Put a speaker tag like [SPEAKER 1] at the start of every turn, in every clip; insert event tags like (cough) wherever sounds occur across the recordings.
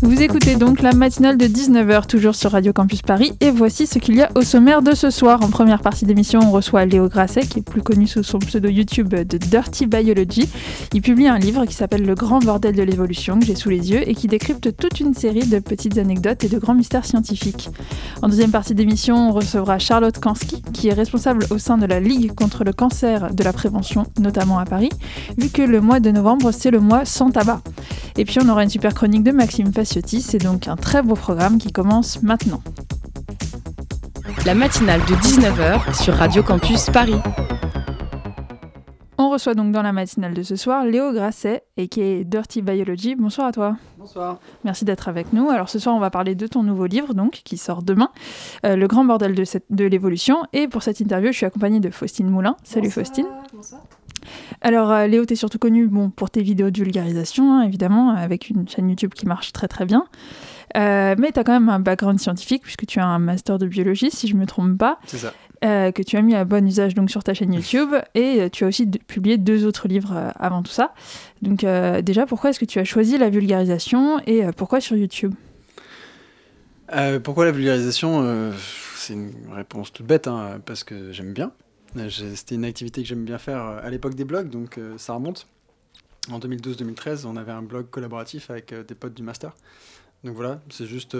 [SPEAKER 1] Vous écoutez donc la matinale de 19h, toujours sur Radio Campus Paris, et voici ce qu'il y a au sommaire de ce soir. En première partie d'émission, on reçoit Léo Grasset, qui est plus connu sous son pseudo YouTube de Dirty Biology. Il publie un livre qui s'appelle Le grand bordel de l'évolution, que j'ai sous les yeux, et qui décrypte toute une série de petites anecdotes et de grands mystères scientifiques. En deuxième partie d'émission, on recevra Charlotte Kansky, qui est responsable au sein de la Ligue contre le cancer de la prévention, notamment à Paris, vu que le mois de novembre, c'est le mois sans tabac. Et puis on aura une super chronique de Maxime C'est donc un très beau programme qui commence maintenant.
[SPEAKER 2] La matinale de 19h sur Radio Campus Paris.
[SPEAKER 1] On reçoit donc dans la matinale de ce soir Léo Grasset, et qui est Dirty Biology. Bonsoir à toi.
[SPEAKER 3] Bonsoir.
[SPEAKER 1] Merci d'être avec nous. Alors ce soir, on va parler de ton nouveau livre, donc, qui sort demain, euh, Le grand bordel de, l'évolution. Et pour cette interview, je suis accompagnée de Faustine Moulin. Salut Faustine.
[SPEAKER 4] Bonsoir.
[SPEAKER 1] Alors euh, Léo, tu es surtout connu bon, pour tes vidéos de vulgarisation, hein, évidemment, avec une chaîne YouTube qui marche très très bien. Euh, mais tu as quand même un background scientifique, puisque tu as un master de biologie, si je ne me trompe pas,
[SPEAKER 3] C'est ça.
[SPEAKER 1] euh, que tu as mis à bon usage donc, sur ta chaîne YouTube. (laughs) Et tu as aussi publié deux autres livres euh, avant tout ça. Donc déjà, pourquoi est-ce que tu as choisi la vulgarisation et pourquoi sur YouTube?
[SPEAKER 3] Pourquoi la vulgarisation? C'est une réponse toute bête, hein, parce que j'aime bien. C'était une activité que j'aime bien faire euh, à l'époque des blogs, donc euh, ça remonte. En 2012-2013, on avait un blog collaboratif avec euh, des potes du master. Donc voilà, c'est juste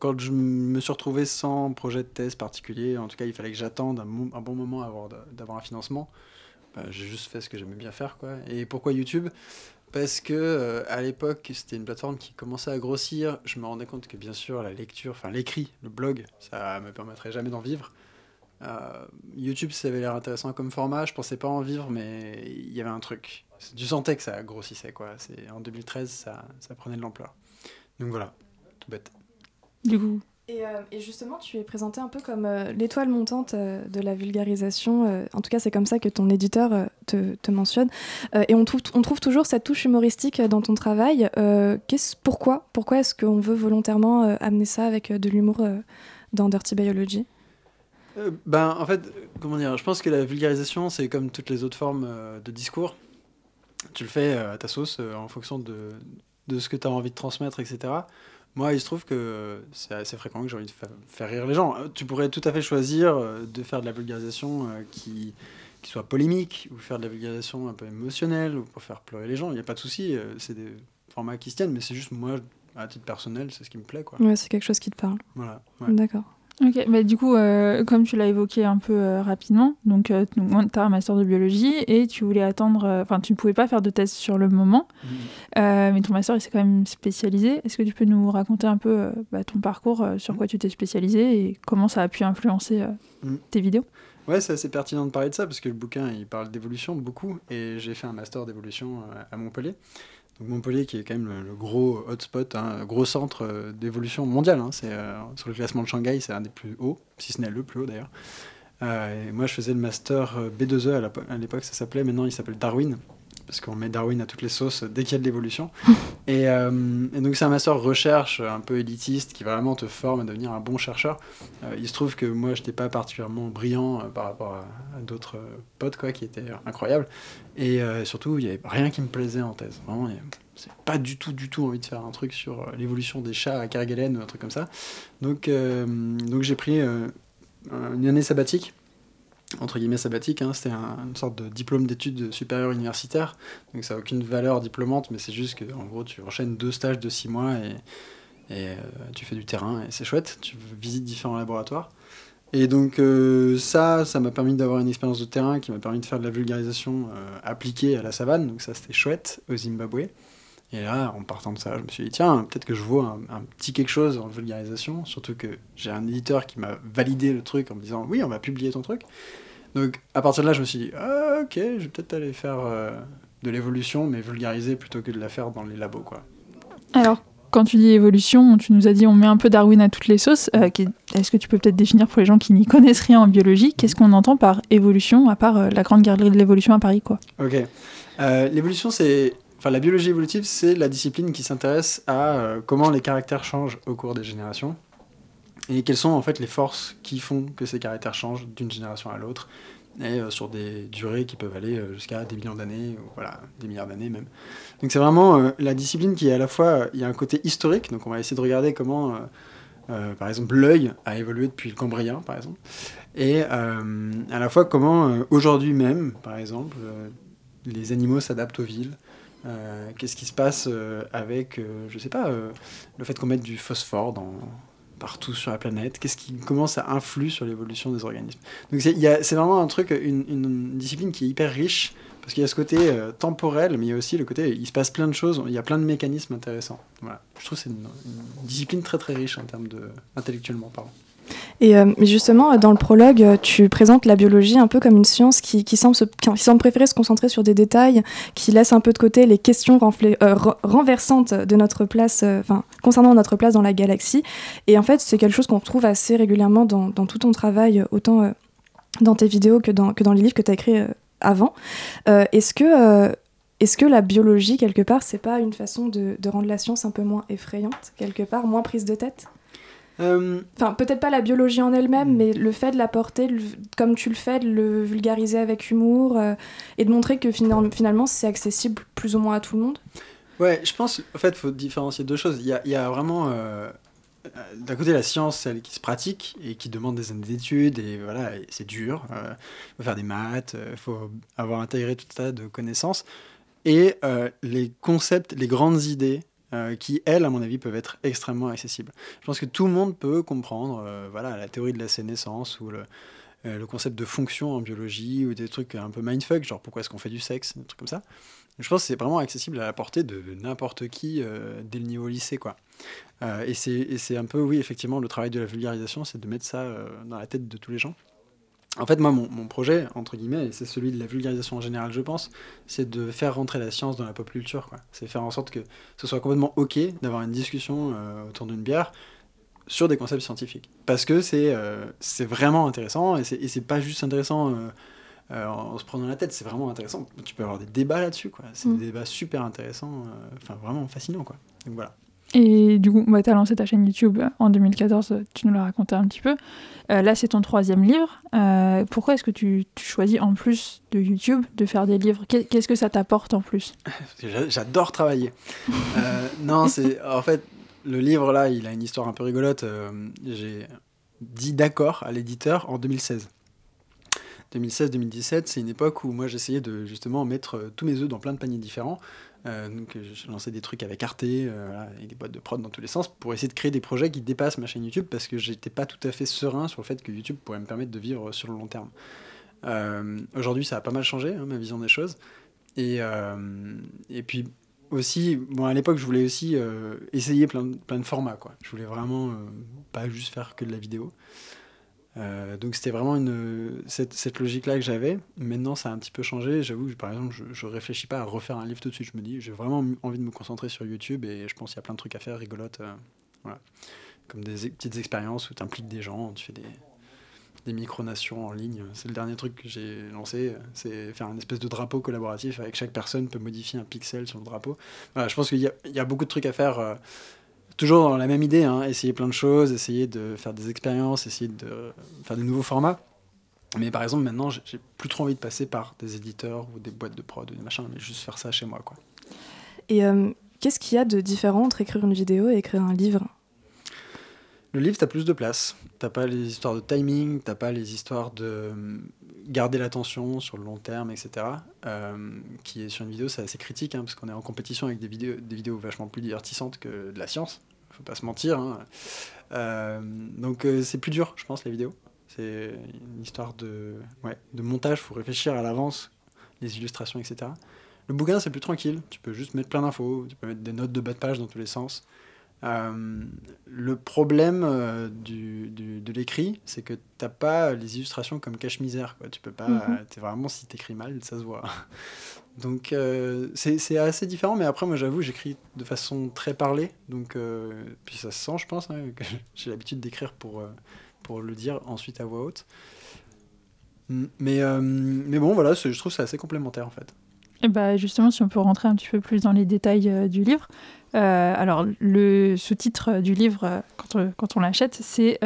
[SPEAKER 3] quand je me suis retrouvé sans projet de thèse particulier, en tout cas il fallait que j'attende un, bon moment d'avoir un financement. Bah, j'ai juste fait ce que j'aimais bien faire quoi. Et pourquoi YouTube? Parce que à l'époque c'était une plateforme qui commençait à grossir. Je me rendais compte que bien sûr la lecture, enfin l'écrit, le blog, ça me permettrait jamais d'en vivre. Euh, YouTube ça avait l'air intéressant comme format. Je pensais pas en vivre, mais il y avait un truc. Tu sentais que ça grossissait quoi. C'est en 2013 ça, ça prenait de l'ampleur. Donc voilà, tout bête.
[SPEAKER 1] Du coup,
[SPEAKER 4] Et, euh, et justement, tu es présenté un peu comme euh, l'étoile montante euh, de la vulgarisation. euh, en tout cas, c'est comme ça que ton éditeur euh, te, te mentionne. Euh, et on trouve, on trouve toujours cette touche humoristique dans ton travail. Euh, qu'est-ce- pourquoi pourquoi est-ce qu'on veut volontairement euh, amener ça avec euh, de l'humour euh, dans Dirty Biology?
[SPEAKER 3] Euh, ben, en fait, comment dire, je pense que la vulgarisation, c'est comme toutes les autres formes euh, de discours. Tu le fais euh, à ta sauce en fonction de, de ce que tu as envie de transmettre, etc. Moi, il se trouve que c'est assez fréquent que j'ai envie de fa- faire rire les gens. Tu pourrais tout à fait choisir de faire de la vulgarisation qui, qui soit polémique, ou faire de la vulgarisation un peu émotionnelle, ou pour faire pleurer les gens. Il n'y a pas de souci, c'est des formats qui se tiennent, mais c'est juste moi, à titre personnel, c'est ce qui me plaît. Quoi.
[SPEAKER 4] Ouais, c'est quelque chose qui te parle.
[SPEAKER 3] Voilà, ouais.
[SPEAKER 4] D'accord.
[SPEAKER 1] Ok, bah, du coup, euh, comme tu l'as évoqué un peu euh, rapidement, donc tu as un master de biologie et tu voulais attendre, euh, enfin tu ne pouvais pas faire de thèse sur le moment, euh, mais ton master il s'est quand même spécialisé. Est-ce que tu peux nous raconter un peu euh, bah, ton parcours, euh, sur quoi tu t'es spécialisé et comment ça a pu influencer euh,
[SPEAKER 3] Mhm.
[SPEAKER 1] tes vidéos?
[SPEAKER 3] Ouais, c'est assez pertinent de parler de ça parce que le bouquin il parle d'évolution beaucoup et j'ai fait un master d'évolution euh, à Montpellier. Donc Montpellier qui est quand même le, gros hotspot, hein, gros centre euh, d'évolution mondiale. hein. euh, sur le classement de Shanghai, c'est un des plus hauts, si ce n'est le plus haut d'ailleurs. Euh, moi, je faisais le master euh, B2E à l'apo- à l'époque, ça s'appelait. Maintenant, il s'appelle Darwin parce qu'on met Darwin à toutes les sauces dès qu'il y a de l'évolution. (laughs) et, euh, et donc c'est un master recherche un peu élitiste qui vraiment te forme à devenir un bon chercheur. Euh, il se trouve que moi, je n'étais pas particulièrement brillant euh, par rapport à, d'autres potes quoi, qui étaient incroyables. Et surtout, il n'y avait rien qui me plaisait en thèse. Vraiment, c'est pas du tout, du tout envie de faire un truc sur l'évolution des chats à Kerguelen ou un truc comme ça. Donc, donc j'ai pris une année sabbatique, entre guillemets sabbatique. hein. C'était un- une sorte de diplôme d'études supérieures universitaires. Donc ça n'a aucune valeur diplômante, mais c'est juste que en gros, tu enchaînes deux stages de six mois et, et euh, tu fais du terrain et c'est chouette. Tu visites différents laboratoires. Et donc euh, ça, ça m'a permis d'avoir une expérience de terrain qui m'a permis de faire de la vulgarisation euh, appliquée à la savane. Donc ça, c'était chouette au Zimbabwe. Et là, en partant de ça, je me suis dit, tiens, peut-être que je vaux un, un petit quelque chose en vulgarisation, surtout que j'ai un éditeur qui m'a validé le truc en me disant, oui, on va publier ton truc. Donc à partir de là, je me suis dit, ah, ok, je vais peut-être aller faire euh, de l'évolution, mais vulgariser plutôt que de la faire dans les labos, quoi.
[SPEAKER 1] Alors, quand tu dis évolution, tu nous as dit on met un peu Darwin à toutes les sauces. Euh, Est-ce que tu peux peut-être définir pour les gens qui n'y connaissent rien en biologie, qu'est-ce qu'on entend par évolution, à part euh, la grande galerie de l'évolution à Paris quoi?
[SPEAKER 3] Ok. L'évolution, c'est enfin, la biologie évolutive, c'est la discipline qui s'intéresse à comment les caractères changent au cours des générations et quelles sont en fait les forces qui font que ces caractères changent d'une génération à l'autre et sur des durées qui peuvent aller jusqu'à des millions d'années, ou voilà, des milliards d'années même. Donc c'est vraiment la discipline qui est à la fois, il y a un côté historique, donc on va essayer de regarder comment euh, par exemple, l'œil a évolué depuis le Cambrien, par exemple. Et euh, à la fois, comment euh, aujourd'hui même, par exemple, les animaux s'adaptent aux villes. Qu'est-ce qui se passe avec, je sais pas, le fait qu'on mette du phosphore partout sur la planète? Qu'est-ce qui, comment ça influe sur l'évolution des organismes? Donc c'est vraiment un truc, une, une, discipline qui est hyper riche parce qu'il y a ce côté euh, temporel, mais il y a aussi le côté, il se passe plein de choses, il y a plein de mécanismes intéressants. Voilà. Je trouve que c'est une, discipline très très riche en termes de, intellectuellement parlant.
[SPEAKER 4] Et euh, justement, dans le prologue, tu présentes la biologie un peu comme une science qui, semble, préférer se concentrer sur des détails, qui laisse un peu de côté les questions euh, renversantes de notre place, concernant notre place dans la galaxie. Et en fait, c'est quelque chose qu'on retrouve assez régulièrement dans, tout ton travail, autant dans tes vidéos que dans, les livres que tu as écrits avant. Euh, est-ce que euh, la biologie, quelque part, c'est pas une façon de, rendre la science un peu moins effrayante, quelque part, moins prise de tête? euh, Enfin, peut-être pas la biologie en elle-même, hmm. mais le fait de la porter, comme tu le fais, de le vulgariser avec humour et de montrer que finalement c'est accessible plus ou moins à tout le monde
[SPEAKER 3] Ouais, je pense, en fait, il faut différencier deux choses. Il y a, y a vraiment euh, d'un côté la science, celle qui se pratique et qui demande des années d'études, et voilà, c'est dur. Il euh, faut faire des maths, il euh, faut avoir intégré tout un tas de connaissances. Et les concepts, les grandes idées, qui, elles, à mon avis, peuvent être extrêmement accessibles. Je pense que tout le monde peut comprendre voilà, la théorie de la sénescence ou le, le concept de fonction en biologie ou des trucs un peu mindfuck, genre pourquoi est-ce qu'on fait du sexe, des trucs comme ça. Je pense que c'est vraiment accessible à la portée de n'importe qui dès le niveau lycée. quoi. Euh, et c'est un peu, oui, effectivement, le travail de la vulgarisation, c'est de mettre ça euh, dans la tête de tous les gens. En fait, moi, mon, mon projet, entre guillemets, et c'est celui de la vulgarisation en général, je pense, c'est de faire rentrer la science dans la pop culture. C'est faire en sorte que ce soit complètement OK d'avoir une discussion euh, autour d'une bière sur des concepts scientifiques. Parce que c'est c'est vraiment intéressant, et c'est pas juste intéressant en se prenant la tête, c'est vraiment intéressant. Tu peux avoir des débats là-dessus, quoi. C'est des mm. débats super intéressants, enfin vraiment fascinants, quoi. Donc voilà.
[SPEAKER 1] Et du coup, bah, tu as lancé ta chaîne YouTube en 2014, tu nous l'as raconté un petit peu. Euh, là, c'est ton troisième livre. Euh, pourquoi est-ce que tu, choisis, en plus de YouTube, de faire des livres? Qu'est-ce que ça t'apporte en plus? (laughs)
[SPEAKER 3] J'adore travailler. Euh, non, c'est en fait, le livre, là, il a une histoire un peu rigolote. J'ai dit d'accord à l'éditeur en 2016. 2016-2017, c'est une époque où moi j'essayais de justement mettre tous mes œufs dans plein de paniers différents. Euh, donc j'ai lancé des trucs avec Arte euh, et des boîtes de prod dans tous les sens pour essayer de créer des projets qui dépassent ma chaîne YouTube parce que j'étais pas tout à fait serein sur le fait que YouTube pourrait me permettre de vivre sur le long terme. Euh, aujourd'hui, ça a pas mal changé, hein, ma vision des choses. Et, et puis aussi, bon, à l'époque, je voulais aussi essayer plein, plein de formats. Quoi. Je voulais vraiment pas juste faire que de la vidéo. Euh, donc c'était vraiment une, cette, cette logique-là que j'avais. Maintenant, ça a un petit peu changé. J'avoue, par exemple, je ne réfléchis pas à refaire un livre tout de suite. Je me dis, j'ai vraiment envie de me concentrer sur YouTube et je pense qu'il y a plein de trucs à faire, rigolotes. Euh, voilà. Comme des petites expériences où tu impliques des gens, tu fais des, des micronations en ligne. C'est le dernier truc que j'ai lancé, c'est faire un espèce de drapeau collaboratif avec chaque personne peut modifier un pixel sur le drapeau. Voilà, je pense qu'il y, y, a beaucoup de trucs à faire. Toujours dans la même idée, hein, essayer plein de choses, essayer de faire des expériences, essayer de faire de nouveaux formats. Mais par exemple, maintenant, j'ai plus trop envie de passer par des éditeurs ou des boîtes de prod ou des machins, mais juste faire ça chez moi. Quoi.
[SPEAKER 4] Et euh, qu'est-ce qu'il y a de différent entre écrire une vidéo et écrire un livre?
[SPEAKER 3] Le livre, tu as plus de place. T'as pas les histoires de timing, t'as pas les histoires de garder l'attention sur le long terme, etc. Euh, qui est sur une vidéo, c'est assez critique, hein, parce qu'on est en compétition avec des vidéos, des vidéos vachement plus divertissantes que de la science. Faut pas se mentir. Hein. Euh, donc euh, c'est plus dur, je pense, les vidéos. C'est une histoire de, ouais, de montage. Faut réfléchir à l'avance, les illustrations, etc. Le bouquin, c'est plus tranquille. Tu peux juste mettre plein d'infos. Tu peux mettre des notes de bas de page dans tous les sens. Euh, le problème euh, du, de l'écrit, c'est que t'as pas les illustrations comme cache-misère. Tu peux pas. Mhm. es vraiment, si t'écris mal, ça se voit. (laughs) Donc euh, c'est assez différent, mais après, moi j'avoue, j'écris de façon très parlée. Donc, puis ça se sent, je pense. Hein, (laughs) j'ai l'habitude d'écrire pour, pour le dire ensuite à voix haute. Mais, mais bon, voilà, je trouve que c'est assez complémentaire en fait.
[SPEAKER 1] Et bah justement, si on peut rentrer un petit peu plus dans les détails du livre. Alors, le sous-titre du livre, quand on, quand on l'achète, c'est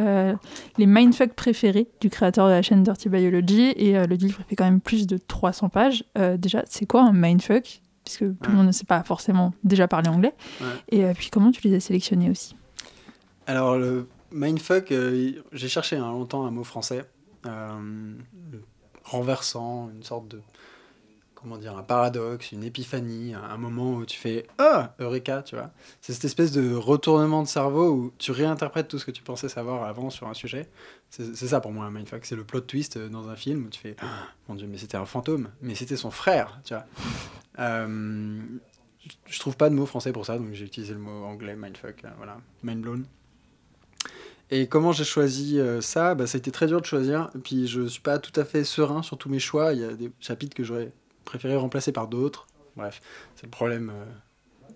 [SPEAKER 1] Les mindfucks préférés du créateur de la chaîne Dirty Biology. Et le livre fait quand même plus de 300 pages. déjà, c'est quoi un mindfuck? Puisque tout le monde ne sait pas forcément déjà parler anglais. Et puis, comment tu les as sélectionnés aussi?
[SPEAKER 3] Alors, le mindfuck, j'ai cherché hein, longtemps un mot français. renversant, une sorte de comment dire, un paradoxe, une épiphanie, un, moment où tu fais Ah, Eureka, tu vois. C'est cette espèce de retournement de cerveau où tu réinterprètes tout ce que tu pensais savoir avant sur un sujet. C'est ça pour moi mindfuck. C'est le plot twist euh, dans un film où tu fais ah, Mon Dieu, mais c'était un fantôme, mais c'était son frère, tu vois. Euh, je trouve pas de mot français pour ça, donc j'ai utilisé le mot anglais, mindfuck, euh, voilà, mind blown. Et comment j'ai choisi ça? Bah, Ça a été très dur de choisir. Puis je suis pas tout à fait serein sur tous mes choix. Il y a des chapitres que j'aurais préféré remplacer par d'autres. Bref, c'est le problème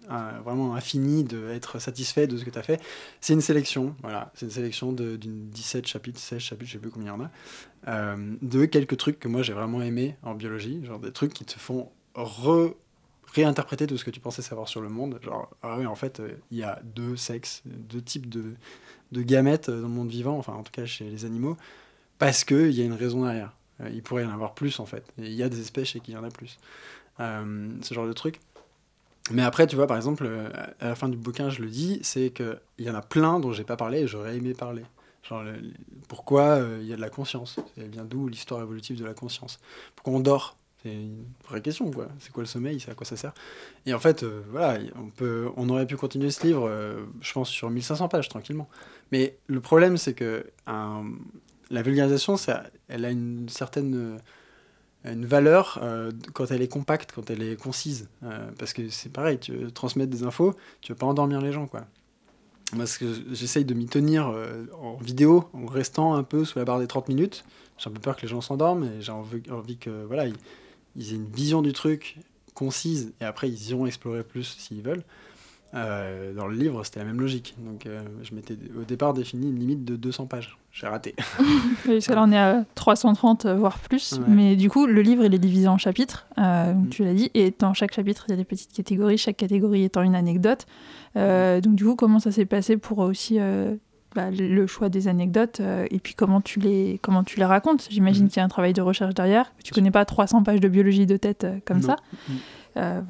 [SPEAKER 3] euh, vraiment infini d'être satisfait de ce que tu as fait. C'est une sélection, voilà, c'est une sélection d'une 17 chapitres, 16 chapitres, je sais plus combien il y en a, euh, de quelques trucs que moi j'ai vraiment aimé en biologie, genre des trucs qui te font réinterpréter tout ce que tu pensais savoir sur le monde. Genre, ah oui, en fait, euh, il y a deux sexes, deux types de, de gamètes dans le monde vivant, enfin en tout cas chez les animaux, parce qu'il y a une raison derrière. Euh, il pourrait y en avoir plus en fait. il y a des espèces et qu'il y en a plus. Euh, ce genre de truc. Mais après, tu vois, par exemple, euh, à la fin du bouquin, je le dis, c'est qu'il y en a plein dont j'ai pas parlé et j'aurais aimé parler. Genre, pourquoi il y a de la conscience? C'est bien d'où l'histoire évolutive de la conscience? Pourquoi on dort? C'est une vraie question, quoi. C'est quoi le sommeil? C'est à quoi ça sert? Et en fait, voilà, on, peut, on aurait pu continuer ce livre, je pense, sur 1500 pages, tranquillement. Mais le problème, c'est que la vulgarisation, elle a une certaine euh, valeur euh, quand elle est compacte, quand elle est concise. Euh, parce que c'est pareil, tu veux transmettre des infos, tu veux pas endormir les gens. quoi. J'essaye de m'y tenir en vidéo, en restant un peu sous la barre des 30 minutes. J'ai un peu peur que les gens s'endorment et j'ai envie, envie, que voilà, aient une vision du truc concise et après ils iront explorer plus s'ils veulent. Dans le livre, c'était la même logique. Donc, je m'étais au départ défini une limite de 200 pages. J'ai raté. (laughs)
[SPEAKER 1] Parce que là, on est à 330, euh, voire plus. Mais du coup, le livre, il est divisé en chapitres, mm. tu l'as dit. Et dans chaque chapitre, il y a des petites catégories, chaque catégorie étant une anecdote. Mm. donc, du coup, comment ça s'est passé pour aussi bah, le choix des anecdotes et puis comment tu les, comment tu les racontes? J'imagine mm. qu'il y a un travail de recherche derrière. Tu connais pas 300 pages de biologie de tête comme ça.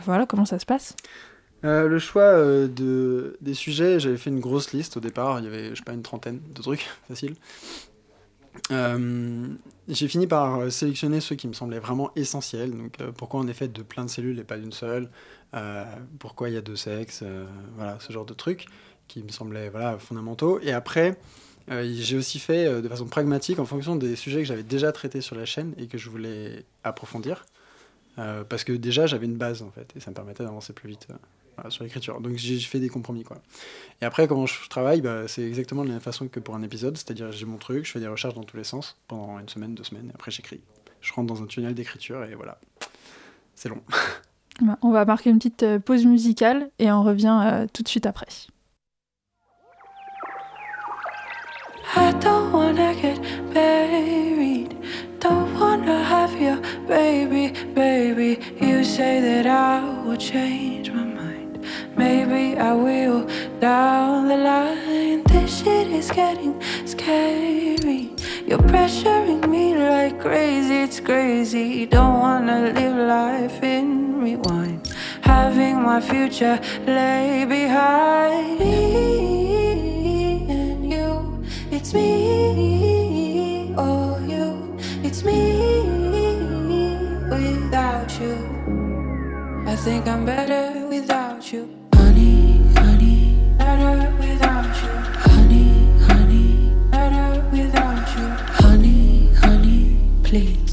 [SPEAKER 1] voilà, comment ça se passe
[SPEAKER 3] euh, le choix euh, de, des sujets, j'avais fait une grosse liste au départ, il y avait, je sais pas, une trentaine de trucs (laughs) faciles. Euh, j'ai fini par sélectionner ceux qui me semblaient vraiment essentiels. Donc, pourquoi on est fait de plein de cellules et pas d'une seule Pourquoi il y a deux sexes Voilà, ce genre de trucs qui me semblaient fondamentaux. Et après, j'ai aussi fait de façon pragmatique en fonction des sujets que j'avais déjà traités sur la chaîne et que je voulais approfondir. parce que déjà, j'avais une base en fait, et ça me permettait d'avancer plus vite sur l'écriture. Donc j'ai fait des compromis. Quoi. Et après, comment je travaille, bah, c'est exactement de la même façon que pour un épisode, c'est-à-dire j'ai mon truc, je fais des recherches dans tous les sens pendant une semaine, deux semaines, et après j'écris. Je rentre dans un tunnel d'écriture et voilà. C'est long. (laughs)
[SPEAKER 1] Bah, on va marquer une petite euh, pause musicale et on revient euh, tout de suite après. I don't wanna get buried. Don't wanna have your baby, baby. You say that I will change my mind. Maybe I will down the line. This shit is getting scary. You're pressuring me like crazy, it's crazy. Don't wanna live life in rewind. Having my future lay behind me and you. It's me, oh you. It's me I think I'm better without you.
[SPEAKER 5] Honey, honey, better without you. Honey, honey, better without you. Honey, honey, please.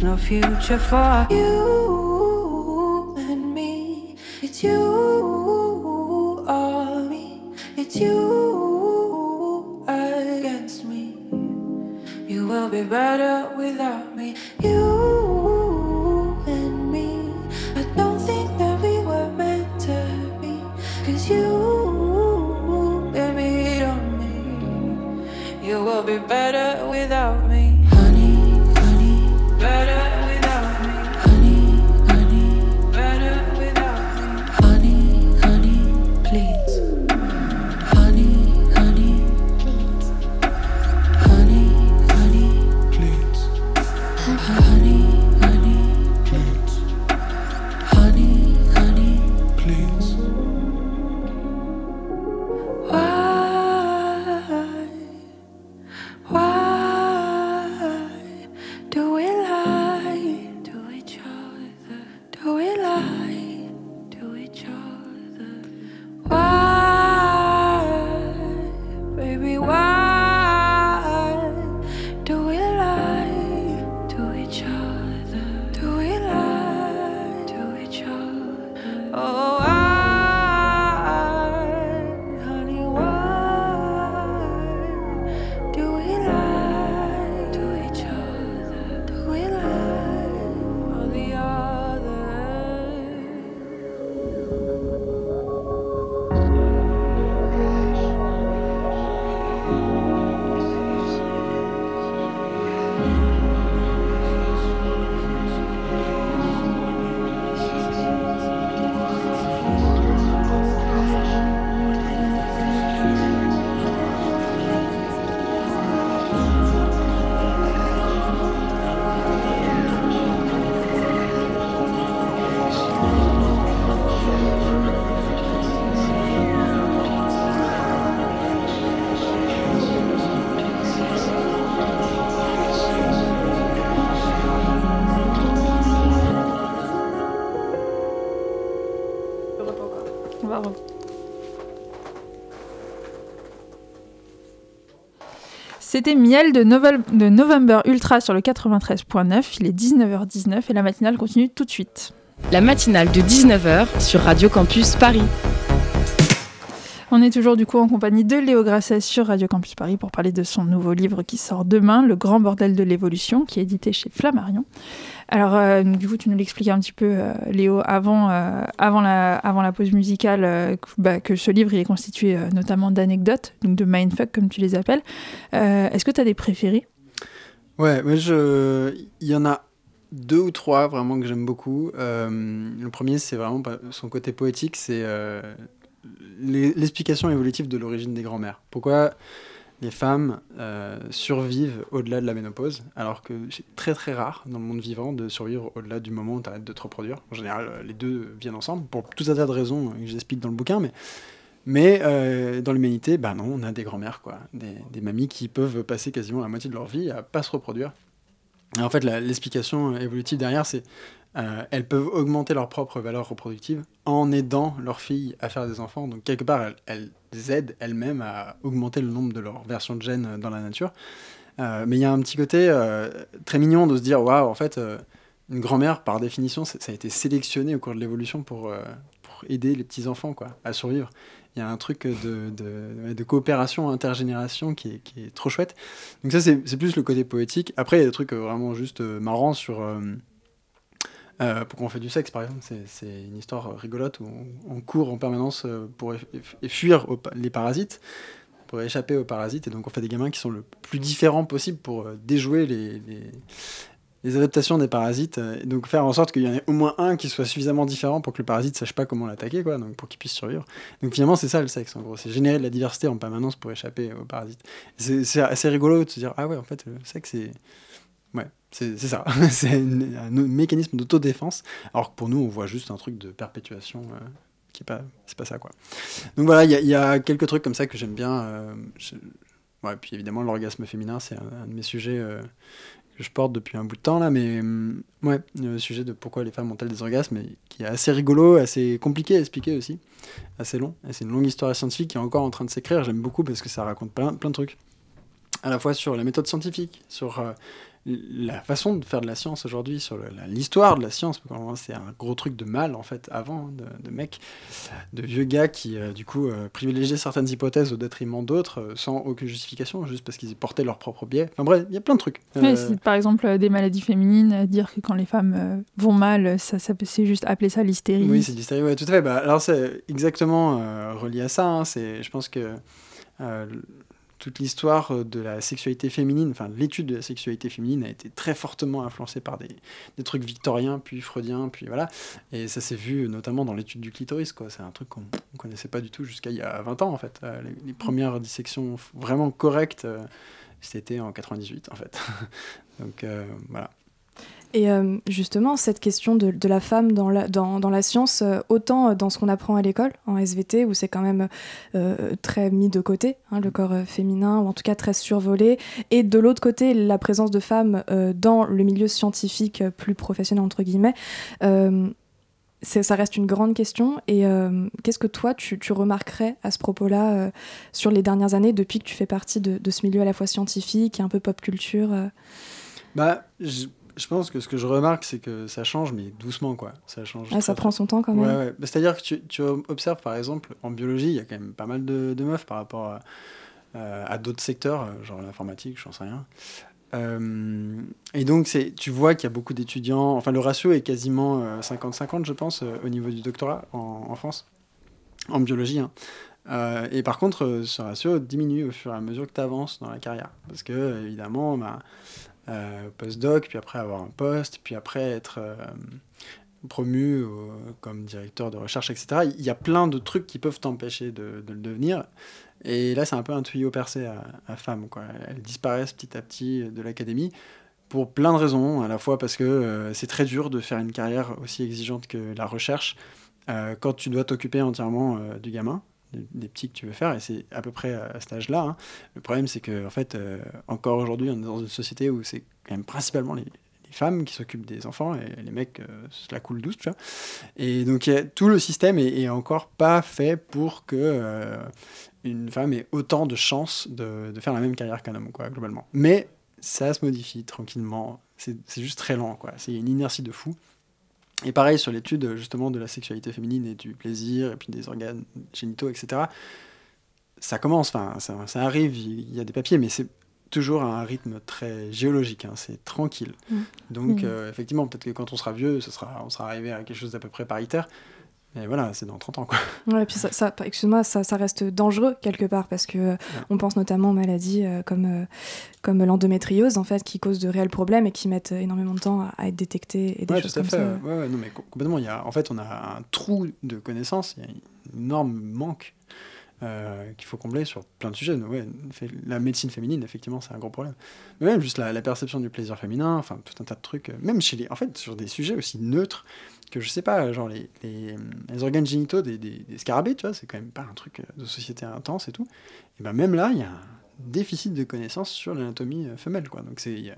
[SPEAKER 5] There is no future for
[SPEAKER 6] you C'était Miel de, Novel- de November Ultra sur le 93.9. Il est 19h19 et la matinale continue tout de suite.
[SPEAKER 2] La matinale de 19h sur Radio Campus Paris.
[SPEAKER 6] On est toujours du coup en compagnie de Léo Grasset sur Radio Campus Paris pour parler de son nouveau livre qui sort demain, Le Grand Bordel de l'Évolution, qui est édité chez Flammarion. Alors, euh, du coup, tu nous l'expliquais un petit peu, euh, Léo, avant, euh, avant, la, avant la pause musicale, que, bah, que ce livre il est constitué notamment d'anecdotes, donc de mindfuck comme tu les appelles. Est-ce que tu as des préférés?
[SPEAKER 3] Ouais, mais je... il y en a deux ou trois vraiment que j'aime beaucoup. Le premier, c'est vraiment son côté poétique, c'est l'e- l'explication évolutive de l'origine des grands-mères. Pourquoi les femmes euh, survivent au-delà de la ménopause, alors que c'est très très rare dans le monde vivant de survivre au-delà du moment où tu arrêtes de te reproduire. En général, euh, les deux viennent ensemble, pour tout un tas de raisons que j'explique dans le bouquin, mais, euh, dans l'humanité, bah non, on a des grands-mères, quoi, des, des mamies qui peuvent passer quasiment la moitié de leur vie à pas se reproduire. Et en fait, l'explication évolutive derrière, c'est euh, elles peuvent augmenter leur propre valeur reproductive en aidant leurs filles à faire des enfants. Donc, quelque part, elles, aident elles-mêmes à augmenter le nombre de leurs versions de gènes dans la nature. Euh, mais il y a un petit côté euh, très mignon de se dire waouh, en fait, euh, une grand-mère, par définition, ça a été sélectionné au cours de l'évolution pour, euh, aider les petits-enfants à survivre. Il y a un truc de, coopération intergénération qui est, trop chouette. Donc ça, c'est plus le côté poétique. Après, il y a des trucs euh, vraiment juste euh, marrants sur... euh, pourquoi on fait du sexe, par exemple, c'est- une histoire rigolote où on, court en permanence euh, pour fuir les parasites, pour échapper aux parasites, et donc on fait des gamins qui sont le plus différents possible pour euh, déjouer les, les, adaptations des parasites, et donc faire en sorte qu'il y en ait au moins un qui soit suffisamment différent pour que le parasite sache pas comment l'attaquer, quoi, donc pour qu'il puisse survivre. Donc finalement, c'est ça le sexe, en gros, c'est générer de la diversité en permanence pour échapper aux parasites. C'est assez rigolo de se dire, ah ouais, en fait, le sexe, c'est... C'est ça. (laughs) c'est un mécanisme d'autodéfense, alors que pour nous, on voit juste un truc de perpétuation euh, qui est pas, pas ça quoi. Donc voilà, il y, a- quelques trucs comme ça que j'aime bien. euh, ouais, puis évidemment, l'orgasme féminin, c'est un, de mes sujets euh, que je porte depuis un bout de temps là, mais hum, ouais, le sujet de pourquoi les femmes ont-elles des orgasmes, qui est assez rigolo, assez compliqué à expliquer aussi, assez long. C'est une longue histoire scientifique qui est encore en train de s'écrire. J'aime beaucoup parce que ça raconte plein, plein de trucs, à la fois sur la méthode scientifique, sur euh, la façon de faire de la science aujourd'hui, sur l'histoire de la science, c'est un gros truc de mal en fait avant, de, de mecs, de vieux gars qui euh, du coup euh, privilégiaient certaines hypothèses au détriment d'autres euh, sans aucune justification, juste parce qu'ils portaient leur propre biais. Enfin bref, il y a plein de trucs.
[SPEAKER 1] Oui, par exemple des maladies féminines, dire que quand les femmes vont mal, ça, ça c'est juste appeler ça l'hystérie.
[SPEAKER 3] Oui, c'est l'hystérie, ouais, tout à fait. Bah, alors c'est exactement relié à ça. Hein, je pense que toute l'histoire euh, de la sexualité féminine, enfin l'étude de la sexualité féminine a été très fortement influencée par des, trucs victoriens, puis freudiens, puis voilà. Et ça s'est vu notamment dans l'étude du clitoris, quoi. C'est un truc qu'on ne connaissait pas du tout jusqu'à il y a 20 ans, en fait. Euh, les, premières dissections vraiment correctes, euh, c'était en 98, en fait. (laughs) Donc voilà.
[SPEAKER 4] Et euh, justement, cette question de, de, la femme dans la, dans, dans la science, euh, autant dans ce qu'on apprend à l'école, en SVT, où c'est quand même euh, très mis de côté, hein, le corps féminin, ou en tout cas très survolé, et de l'autre côté, la présence de femmes dans le milieu scientifique plus professionnel, entre guillemets, ça reste une grande question. Et qu'est-ce que toi, tu, tu, remarquerais à ce propos-là sur les dernières années, depuis que tu fais partie de, de, ce milieu à la fois scientifique et un peu pop culture
[SPEAKER 3] bah, je pense que ce que je remarque, c'est que ça change, mais doucement, quoi. Ça change.
[SPEAKER 4] Ah, ça prend son temps quand même.
[SPEAKER 3] Ouais, ouais. C'est-à-dire que tu, tu, observes, par exemple, en biologie, il y a quand même pas mal de, de meufs par rapport à, euh, à d'autres secteurs, euh, genre l'informatique, j'en sais rien. Euh, et donc, tu vois qu'il y a beaucoup d'étudiants. Enfin, le ratio est quasiment 50-50, je pense, au niveau du doctorat en, en France, en biologie. Hein. et par contre, ce ratio diminue au fur et à mesure que tu avances dans la carrière. Parce que, évidemment, bah, euh, postdoc, puis après avoir un poste, puis après être euh, promu comme directeur de recherche, etc. Il y a plein de trucs qui peuvent t'empêcher de, le devenir. Et là, c'est un peu un tuyau percé à, femmes. Elles disparaissent petit à petit de l'académie pour plein de raisons. À la fois parce que euh, c'est très dur de faire une carrière aussi exigeante que la recherche quand tu dois t'occuper entièrement du gamin des, petits que tu veux faire, et c'est à peu près à cet âge-là. Hein. Le problème, c'est que, en fait, euh, encore aujourd'hui, on est dans une société où c'est quand même principalement les, femmes qui s'occupent des enfants, et les mecs, euh, se la coule douce, tu vois. Et donc, tout le système est, encore pas fait pour que euh, une femme ait autant de chances de, faire la même carrière qu'un homme, quoi, globalement. Mais ça se modifie tranquillement. C'est juste très lent, quoi. C'est une inertie de fou. Et pareil sur l'étude justement de la sexualité féminine et du plaisir et puis des organes génitaux, etc. Ça commence, enfin ça, ça, arrive, il y a des papiers, mais c'est toujours à un rythme très géologique, hein, c'est tranquille. Mmh. Donc mmh. Euh, effectivement, peut-être que quand on sera vieux, ce sera, on sera arrivé à quelque chose d'à peu près paritaire, et voilà, c'est dans 30 ans. Quoi.
[SPEAKER 4] Ouais, et puis ça, ça excuse-moi, ça, ça, reste dangereux quelque part parce que euh, on pense notamment aux maladies euh, comme, euh, comme l'endométriose en fait, qui causent de réels problèmes et qui mettent énormément de temps à, être détectées et des
[SPEAKER 3] ouais,
[SPEAKER 4] choses
[SPEAKER 3] tout à
[SPEAKER 4] comme
[SPEAKER 3] fait.
[SPEAKER 4] ça.
[SPEAKER 3] Ouais, non, mais complètement. Il y a, en fait, on a un trou de connaissances, il y a un énorme manque qu'il faut combler sur plein de sujets. Ouais, la médecine féminine, effectivement, c'est un gros problème. Mais même juste la, perception du plaisir féminin, enfin tout un tas de trucs, même chez les, en fait, sur des sujets aussi neutres que je sais pas, genre les, les, organes génitaux des, des, des, scarabées, tu vois, c'est quand même pas un truc de société intense et tout. Et ben même là, il y a un déficit de connaissances sur l'anatomie euh, femelle, quoi. Donc c'est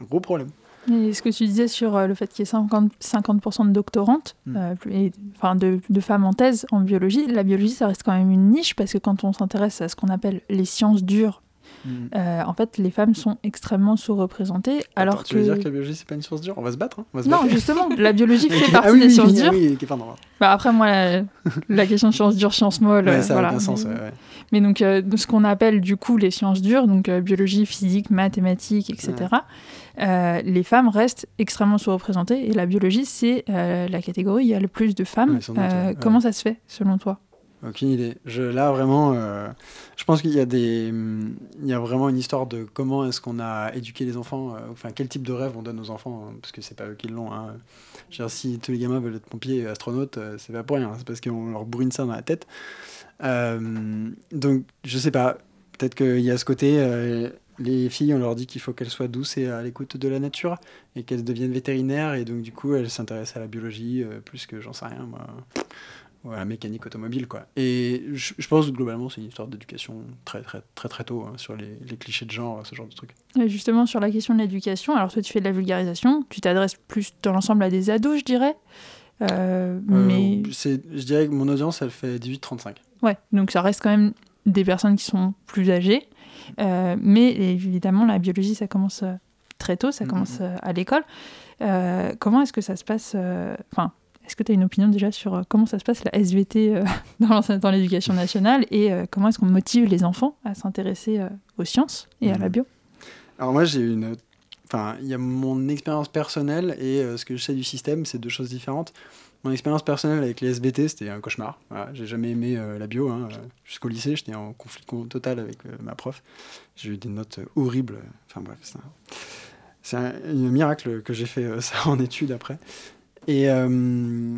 [SPEAKER 3] un gros problème.
[SPEAKER 1] Et ce que tu disais sur euh, le fait qu'il y ait 50%, 50 de doctorantes, mm. euh, et, enfin de, de, femmes en thèse en biologie, la biologie, ça reste quand même une niche parce que quand on s'intéresse à ce qu'on appelle les sciences dures Mm. Euh, en fait, les femmes sont extrêmement sous-représentées. Alors
[SPEAKER 3] Attends,
[SPEAKER 1] que...
[SPEAKER 3] Tu veux dire que la biologie, c'est pas une science dure On va se battre, hein on va se
[SPEAKER 1] Non,
[SPEAKER 3] battre.
[SPEAKER 1] justement, la biologie fait
[SPEAKER 3] ah
[SPEAKER 1] partie
[SPEAKER 3] oui,
[SPEAKER 1] des
[SPEAKER 3] oui,
[SPEAKER 1] sciences
[SPEAKER 3] oui,
[SPEAKER 1] dures.
[SPEAKER 3] Pardon.
[SPEAKER 1] Bah après, moi, la, la question de sciences dures, sciences molles,
[SPEAKER 3] ouais, ça
[SPEAKER 1] voilà.
[SPEAKER 3] a aucun sens. Ouais, ouais.
[SPEAKER 1] Mais donc, euh, ce qu'on appelle du coup les sciences dures, donc euh, biologie, physique, mathématiques, etc., euh, les femmes restent extrêmement sous-représentées. Et la biologie, c'est la catégorie où il y a le plus de femmes.
[SPEAKER 3] Ouais,
[SPEAKER 1] comment ça se fait, selon toi?
[SPEAKER 3] Aucune idée. Je, là, vraiment, euh, je pense qu'il y, a des, il y a vraiment une histoire de comment est-ce qu'on a éduqué les enfants, euh, enfin, quel type de rêve on donne aux enfants, hein, parce que c'est pas eux qui l'ont. Hein. si tous les gamins veulent être pompiers et astronautes, euh, c'est pas pour rien, c'est parce qu'on leur brûle ça dans la tête. Euh, donc, je sais pas, peut-être qu'il y a ce côté, euh, les filles, on leur dit qu'il faut qu'elles soient douces et à l'écoute de la nature, et qu'elles deviennent vétérinaires, et donc, du coup, elles s'intéressent à la biologie plus que j'en sais rien, moi la mécanique automobile. Quoi. Et je, pense que globalement, c'est une histoire d'éducation très, très, très, très tôt hein, sur les, les, clichés de genre, ce genre de trucs.
[SPEAKER 1] Et justement, sur la question de l'éducation, alors toi, tu fais de la vulgarisation, tu t'adresses plus dans l'ensemble à des ados, je dirais. Euh, mais...
[SPEAKER 3] Euh, je dirais que mon audience, elle fait 18-35.
[SPEAKER 1] Ouais, donc ça reste quand même des personnes qui sont plus âgées. Euh, mais évidemment, la biologie, ça commence très tôt, ça mm, commence mm. à l'école. comment est-ce que ça se passe Enfin, est-ce que tu as une opinion déjà sur euh, comment ça se passe la SVT euh, (laughs) dans l'éducation nationale et euh, comment est-ce qu'on motive les enfants à s'intéresser aux sciences et à la mhm. bio?
[SPEAKER 3] Alors moi j'ai une... Enfin, il y a mon expérience personnelle et ce que je sais du système, c'est deux choses différentes. Mon expérience personnelle avec les SVT, c'était un cauchemar. J'ai jamais aimé la bio. Hein. Jusqu'au lycée, j'étais en conflit total avec ma prof. J'ai eu des notes horribles. Enfin bref, c'est un, miracle que j'ai fait (laughs) ça en études après. Et, euh,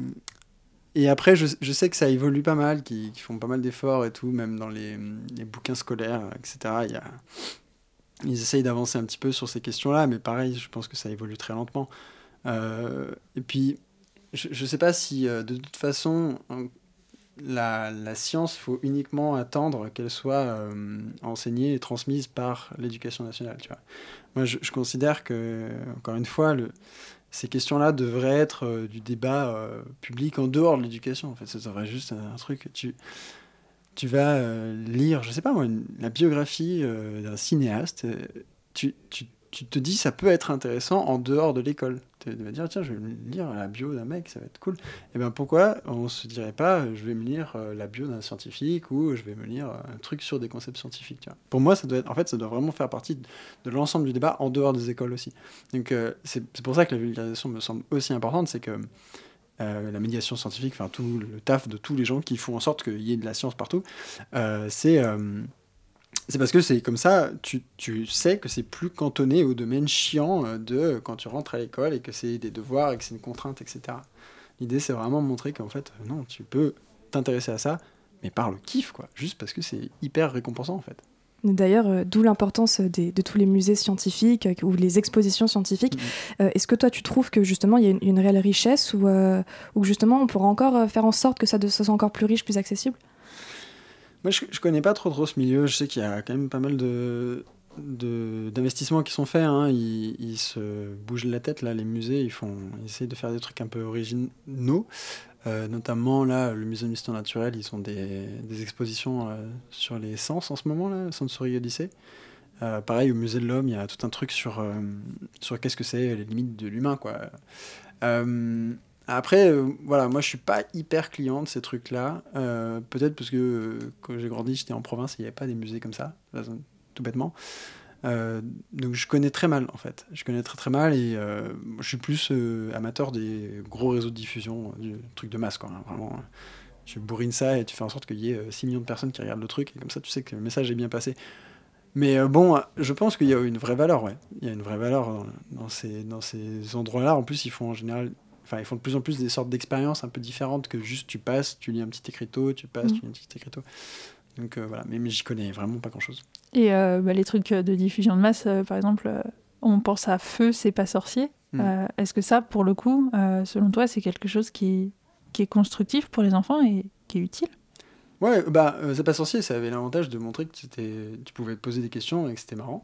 [SPEAKER 3] après, je, sais que ça évolue pas mal, qu'ils font pas mal d'efforts et tout, même dans les, bouquins scolaires, etc. Ils essayent d'avancer un petit peu sur ces questions-là, mais pareil, je pense que ça évolue très lentement. Euh, et puis, je ne sais pas si euh, de toute façon, la, la science, faut uniquement attendre qu'elle soit enseignée et transmise par l'éducation nationale. Tu vois. Moi, je, considère que, encore une fois, ces questions-là devraient être euh, du débat euh, public en dehors de l'éducation. En fait, ça devrait juste un, truc. Tu, tu vas euh, lire, je sais pas moi, la biographie d'un cinéaste. Tu, tu, tu te dis ça peut être intéressant en dehors de l'école. Tu vas dire tiens je vais lire la bio d'un mec, ça va être cool. Et eh bien pourquoi on se dirait pas je vais me lire euh, la bio d'un scientifique ou je vais me lire un truc sur des concepts scientifiques. Pour moi ça doit être, en fait ça doit vraiment faire partie de l'ensemble du débat en dehors des écoles aussi. Donc euh, c'est pour ça que la vulgarisation me semble aussi importante, c'est que euh, la médiation scientifique, enfin tout le taf de tous les gens qui font en sorte qu'il y ait de la science partout, c'est c'est parce que c'est comme ça, tu, tu sais que c'est plus cantonné au domaine chiant euh, de quand tu rentres à l'école et que c'est des devoirs et que c'est une contrainte, etc. L'idée, c'est vraiment de montrer qu'en fait, non, tu peux t'intéresser à ça, mais par le kiff, quoi. Juste parce que c'est hyper récompensant, en fait.
[SPEAKER 4] D'ailleurs, euh, d'où l'importance de tous les musées scientifiques euh, ou les expositions scientifiques. Mm-hmm. Est-ce que toi, tu trouves que justement, il y a une, une réelle richesse ou, ou justement, on pourra encore faire en sorte que ça, ça soit encore plus riche, plus accessible?
[SPEAKER 3] Moi, je, je connais pas trop trop ce milieu. Je sais qu'il y a quand même pas mal de d'investissements qui sont faits. Hein. Ils, ils, se bougent la tête, là, les musées. Ils, font, ils essayent de faire des trucs un peu originaux. Euh, notamment, là, le Musée de l'Histoire naturelle, ils ont des, des expositions euh, sur les sens en ce moment, là, Sensory Odyssey. Euh, pareil, au Musée de l'Homme, il y a tout un truc sur, sur qu'est-ce que c'est les limites de l'humain, quoi. Après, euh, voilà, moi je suis pas hyper client de ces trucs-là. Euh, peut-être parce que euh, quand j'ai grandi, j'étais en province, il n'y avait pas des musées comme ça, tout bêtement. donc je connais très mal en fait. Je connais très très mal et je suis plus amateur des gros réseaux de diffusion, du truc de masse quoi. Hein, vraiment, tu bourrines ça et tu fais en sorte qu'il y ait 6 millions de personnes qui regardent le truc et comme ça tu sais que le message est bien passé. Mais bon, je pense qu'il y a une vraie valeur, ouais. Il y a une vraie valeur dans ces, dans ces endroits-là. En plus, ils font en général Enfin, ils font de plus en plus des sortes d'expériences un peu différentes que juste tu passes, tu lis un petit écriteau, tu passes, tu mm. lis un petit écriteau. Donc euh, voilà, mais, mais j'y connais vraiment pas grand-chose.
[SPEAKER 1] Et euh, bah, les trucs de diffusion de masse, euh, par exemple, on pense à Feu, c'est pas sorcier. Mm. Est-ce que ça, pour le coup, selon toi, c'est quelque chose qui, qui est constructif pour les enfants et qui est utile?
[SPEAKER 3] Ouais, bah, c'est pas sorcier, ça avait l'avantage de montrer que tu pouvais te poser des questions et que c'était marrant.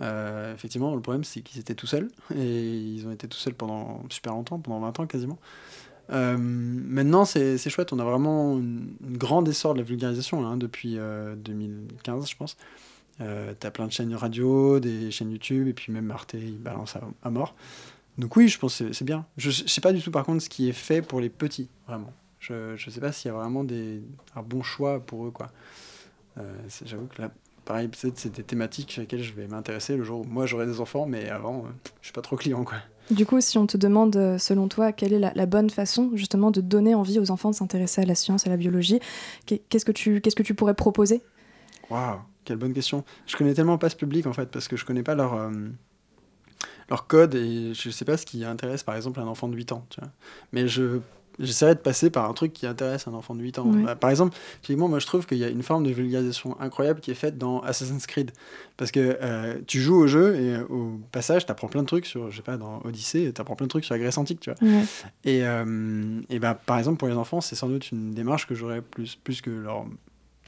[SPEAKER 3] Euh, effectivement, le problème, c'est qu'ils étaient tout seuls, et ils ont été tout seuls pendant super longtemps, pendant 20 ans quasiment. Euh, maintenant, c'est chouette, on a vraiment une, grande essor de la vulgarisation hein, depuis 2015, euh, je pense. T'as plein de chaînes radio, des chaînes YouTube, et puis même Arte, ils balancent à, mort. Donc oui, je pense que c'est bien. Je, je sais pas du tout par contre ce qui est fait pour les petits, vraiment. Je, je sais pas s'il y a vraiment des, un bon choix pour eux, quoi. J'avoue que là, pareil, peut-être c'est des thématiques sur lesquelles je vais m'intéresser le jour où moi j'aurai des enfants, mais avant, euh, je suis pas trop client, quoi.
[SPEAKER 4] Du coup, si on te demande, euh, selon toi, quelle est la, bonne façon justement de donner envie aux enfants de s'intéresser à la science, à la biologie, qu'est-ce que tu, qu'est-ce que tu pourrais proposer?
[SPEAKER 3] Waouh, quelle bonne question. Je connais tellement pas ce public en fait, parce que je connais pas leur, euh, leur code et je sais pas ce qui intéresse par exemple un enfant de 8 ans. Tu vois. Mais je j'essaierai de passer par un truc qui intéresse un enfant de 8 ans.
[SPEAKER 4] Ouais.
[SPEAKER 3] Bah, Par exemple, typiquement, moi je trouve qu'il y a une forme de vulgarisation incroyable qui est faite dans Assassin's Creed. Parce que euh, tu joues au jeu et euh, au passage, tu apprends plein de trucs sur, je sais pas, dans Odyssée, tu apprends plein de trucs sur la Grèce antique, tu vois.
[SPEAKER 4] Ouais.
[SPEAKER 3] Et, euh, et bah, par exemple, pour les enfants, c'est sans doute une démarche que j'aurais plus, plus que leur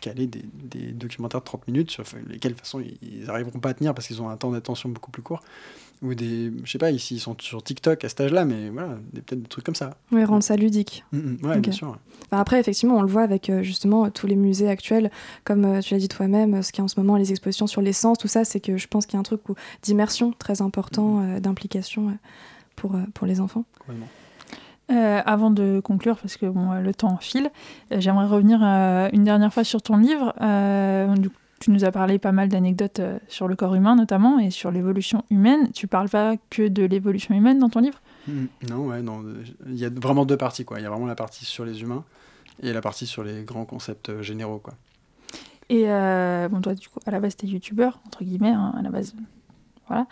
[SPEAKER 3] caler des, des documentaires de 30 minutes sur lesquels, de toute façon, ils- ils n'arriveront pas à tenir parce qu'ils ont un temps d'attention beaucoup plus court. Ou des, je sais pas, ici, ils sont sur TikTok à cet âge-là, mais voilà, des- peut-être des trucs comme ça.
[SPEAKER 4] Ouais, rendre ça ludique.
[SPEAKER 3] Mm, mm, ouais,
[SPEAKER 4] Ok.
[SPEAKER 3] bien sûr. ouais.
[SPEAKER 4] Enfin, après, effectivement, on le voit avec euh, justement tous les musées actuels, comme euh, tu l'as dit toi-même, euh, ce qui est en ce moment les expositions sur l'essence, tout ça, c'est que je pense qu'il y a un truc où- d'immersion très important, euh, d'implication euh, pour, pour les enfants.
[SPEAKER 3] Complètement.
[SPEAKER 1] Euh, avant de conclure, parce que bon, le temps file, euh, j'aimerais revenir euh, une dernière fois sur ton livre. Tu nous as parlé pas mal d'anecdotes euh, sur le corps humain notamment et sur l'évolution humaine. Tu parles pas que de l'évolution humaine dans ton livre?
[SPEAKER 3] Mm, Non, ouais, non. Il y a vraiment deux parties, quoi. Il y a vraiment la partie sur les humains et la partie sur les grands concepts euh, généraux, quoi.
[SPEAKER 1] Et euh, bon, toi, du coup, à la base, t'es youtubeur, entre guillemets, hein, à la base. Voilà.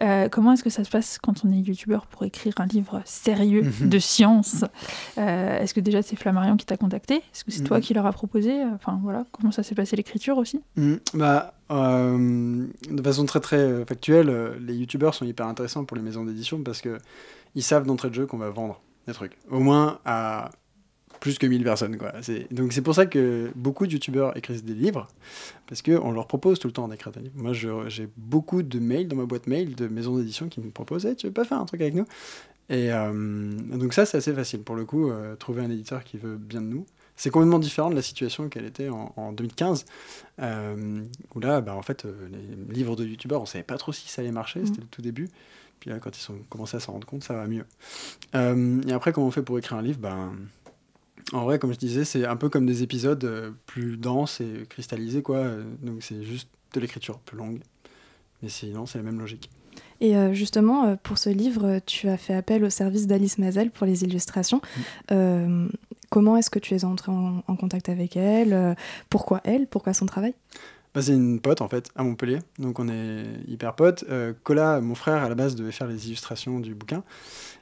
[SPEAKER 1] Euh, comment est-ce que ça se passe quand on est youtubeur pour écrire un livre sérieux
[SPEAKER 3] Mhm.
[SPEAKER 1] de science Euh, Est-ce que déjà c'est Flammarion qui t'a contacté? Est-ce que c'est toi
[SPEAKER 3] Mhm.
[SPEAKER 1] qui leur a proposé? Enfin voilà, comment ça s'est passé l'écriture aussi?
[SPEAKER 3] Mm, bah, euh, de façon très très factuelle, les youtubeurs sont hyper intéressants pour les maisons d'édition parce que ils savent d'entrée de jeu qu'on va vendre des trucs. Au moins à plus que 1000 personnes. Quoi. Donc c'est pour ça que beaucoup de youtubeurs écrivent des livres parce qu'on leur propose tout le temps d'écrire des livres. Moi j'ai beaucoup de mails dans ma boîte mail de maisons d'édition qui me proposent Hey, tu veux pas faire un truc avec nous? Et euh, donc ça c'est assez facile pour le coup, euh, trouver un éditeur qui veut bien de nous. C'est complètement différent de la situation qu'elle était en, en 2015, euh, où là, bah, en fait, les livres de youtubeurs, on savait pas trop si ça allait marcher,
[SPEAKER 4] Mhm.
[SPEAKER 3] c'était le tout début. Puis là, quand ils ont commencé à s'en rendre compte, ça va mieux. Euh, et après, comment on fait pour écrire un livre? Ben, En vrai, comme je disais, c'est un peu comme des épisodes euh, plus denses et cristallisés, quoi. Euh, Donc c'est juste de l'écriture plus longue. Mais sinon, c'est la même logique.
[SPEAKER 4] Et euh, justement, pour ce livre, tu as fait appel au service d'Alice Mazel pour les illustrations. Euh, comment est-ce que tu es entré en, en contact avec elle? Pourquoi elle? Pourquoi son travail?
[SPEAKER 3] Bah, c'est une pote en fait à Montpellier, donc on est hyper potes. Euh, Cola, mon frère à la base devait faire les illustrations du bouquin,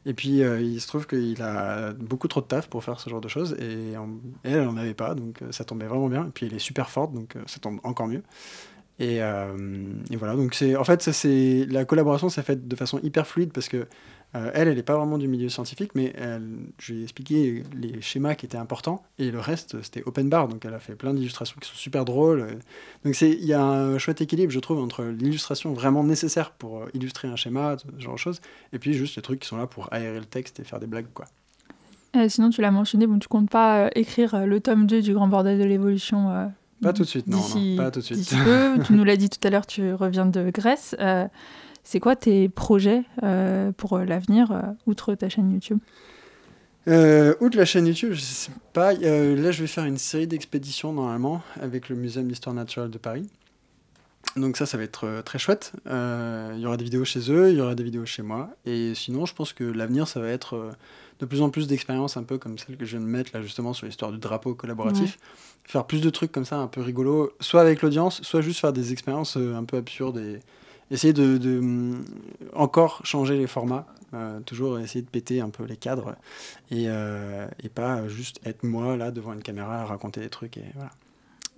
[SPEAKER 3] et puis euh, il se trouve qu'il a beaucoup trop de taf pour faire ce genre de choses, et elle, elle en avait pas, donc euh, ça tombait vraiment bien. Et puis elle est super forte, donc ça tombe encore mieux. Et, et voilà, donc c'est en fait ça c'est la collaboration s'est faite de façon hyper fluide parce que euh, elle, elle n'est pas vraiment du milieu scientifique, mais elle, je lui ai expliqué les schémas qui étaient importants et le reste c'était open bar, donc elle a fait plein d'illustrations qui sont super drôles. euh, donc il y a un chouette équilibre, je trouve, entre l'illustration vraiment nécessaire pour euh, illustrer un schéma, ce genre de choses, et puis juste les trucs qui sont là pour aérer le texte et faire des blagues, quoi.
[SPEAKER 1] Euh, Sinon, tu l'as mentionné, bon, tu comptes pas euh, écrire euh, le tome 2 du Grand Bordel de l'évolution euh,
[SPEAKER 3] Pas tout de suite, non, non, pas tout de suite.
[SPEAKER 1] peu. tu nous l'as dit tout à l'heure, tu reviens de Grèce. C'est quoi tes projets euh, pour euh, l'avenir, euh, outre ta chaîne YouTube?
[SPEAKER 3] Euh, outre la chaîne YouTube, je sais pas. euh, là, je vais faire une série d'expéditions normalement avec le Muséum d'histoire naturelle de Paris. Donc ça, ça va être euh, très chouette. Il y aura des vidéos chez eux, il y aura des vidéos chez moi. Et sinon, je pense que l'avenir, ça va être de plus en plus d'expériences, un peu comme celle que je viens de mettre là justement sur l'histoire du drapeau collaboratif. Faire plus de trucs comme ça, un peu rigolo, soit avec l'audience, soit juste faire des expériences un peu absurdes et essayer de, de, hum, encore changer les formats. Euh, toujours essayer de péter un peu les cadres et, euh, et pas juste être moi là devant une caméra à raconter des trucs et voilà.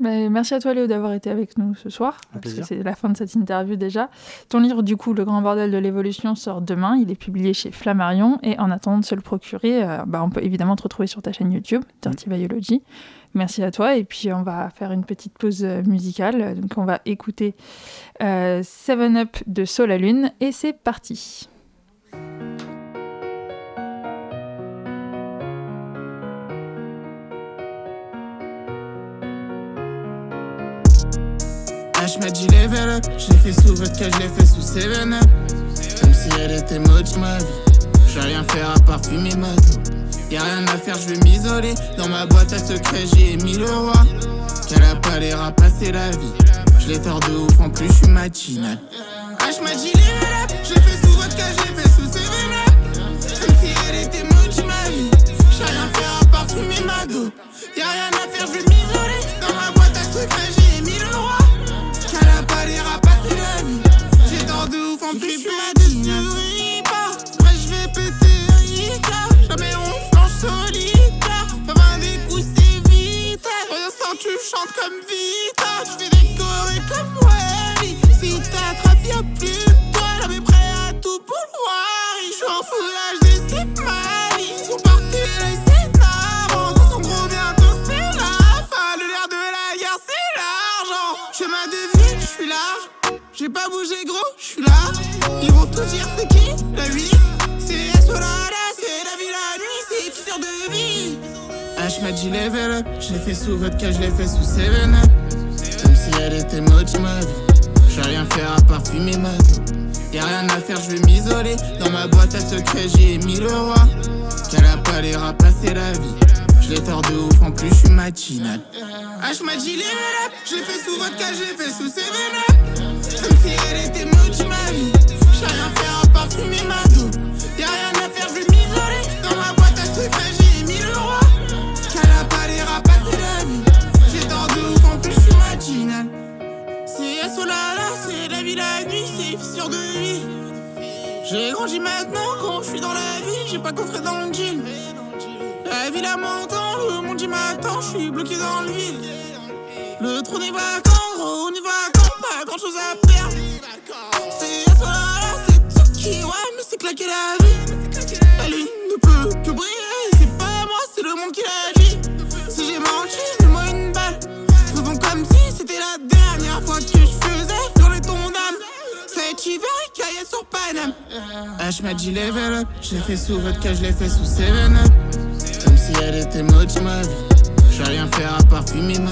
[SPEAKER 1] Ben, merci à toi Léo d'avoir été avec nous ce soir,
[SPEAKER 3] Un
[SPEAKER 1] parce que c'est la fin de cette interview déjà. Ton livre du coup, Le Grand Bordel de l'évolution, sort demain, il est publié chez Flammarion, et en attendant de se le procurer, euh, bah, on peut évidemment te retrouver sur ta chaîne YouTube, Dirty Biology. Merci à toi, et puis on va faire une petite pause euh, musicale, donc on va écouter euh, Seven Up de Sol à Lune, et c'est parti.
[SPEAKER 7] H m'a dit level up, je l'ai fait sous vodka, je l'ai fait sous 7 up. Comme si elle était maudite ma vie. Je vais rien faire à part fumer ma Y'a rien à faire, je vais m'isoler. Dans ma boîte à secret j'ai mis le roi. Qu'elle a pas l'air à passer la vie. Je l'ai tord de ouf, en plus je suis matinal. H m'a dit level up, je fait sous vodka, je l'ai fait sous 7 up Comme si elle était maudite ma vie. Je vais rien faire à part fumer ma dope. Y'a rien à Up, je l'ai fait sous vodka, je l'ai fait sous 7 up. Comme si elle était moche ma vie. J'ai rien faire à part fumer ma Y'a rien à faire, je vais m'isoler. Dans ma boîte à secret, j'ai mis le roi. Qu'elle a pas l'air à passer la vie. Je l'ai tort de ouf, en plus je suis matinal. H m'a dit level up, j'ai fait sous vodka, j'ai fait sous 7 up. Comme si elle était J'ai grandi maintenant quand je suis dans la vie, j'ai pas coffré dans le jean. La ville à m'entend, le monde y m'attend, je suis bloqué dans le vide. Le trou n'est pas gros, on y va quand, pas grand chose à perdre. C'est Solala, c'est qui, ouais, mais c'est claqué la vie. La lune ne peut que briller, c'est pas moi, c'est le monde qui l'a dit. Si j'ai menti, mets-moi une balle. Faisons comme si c'était la dernière fois que je faisais. Cet hiver, cahier sur Paname. H m'a dit level up, je l'ai fait sous vodka, je l'ai fait sous 7 up. Comme si elle était moche ma vie. J'ai rien faire à part fumer ma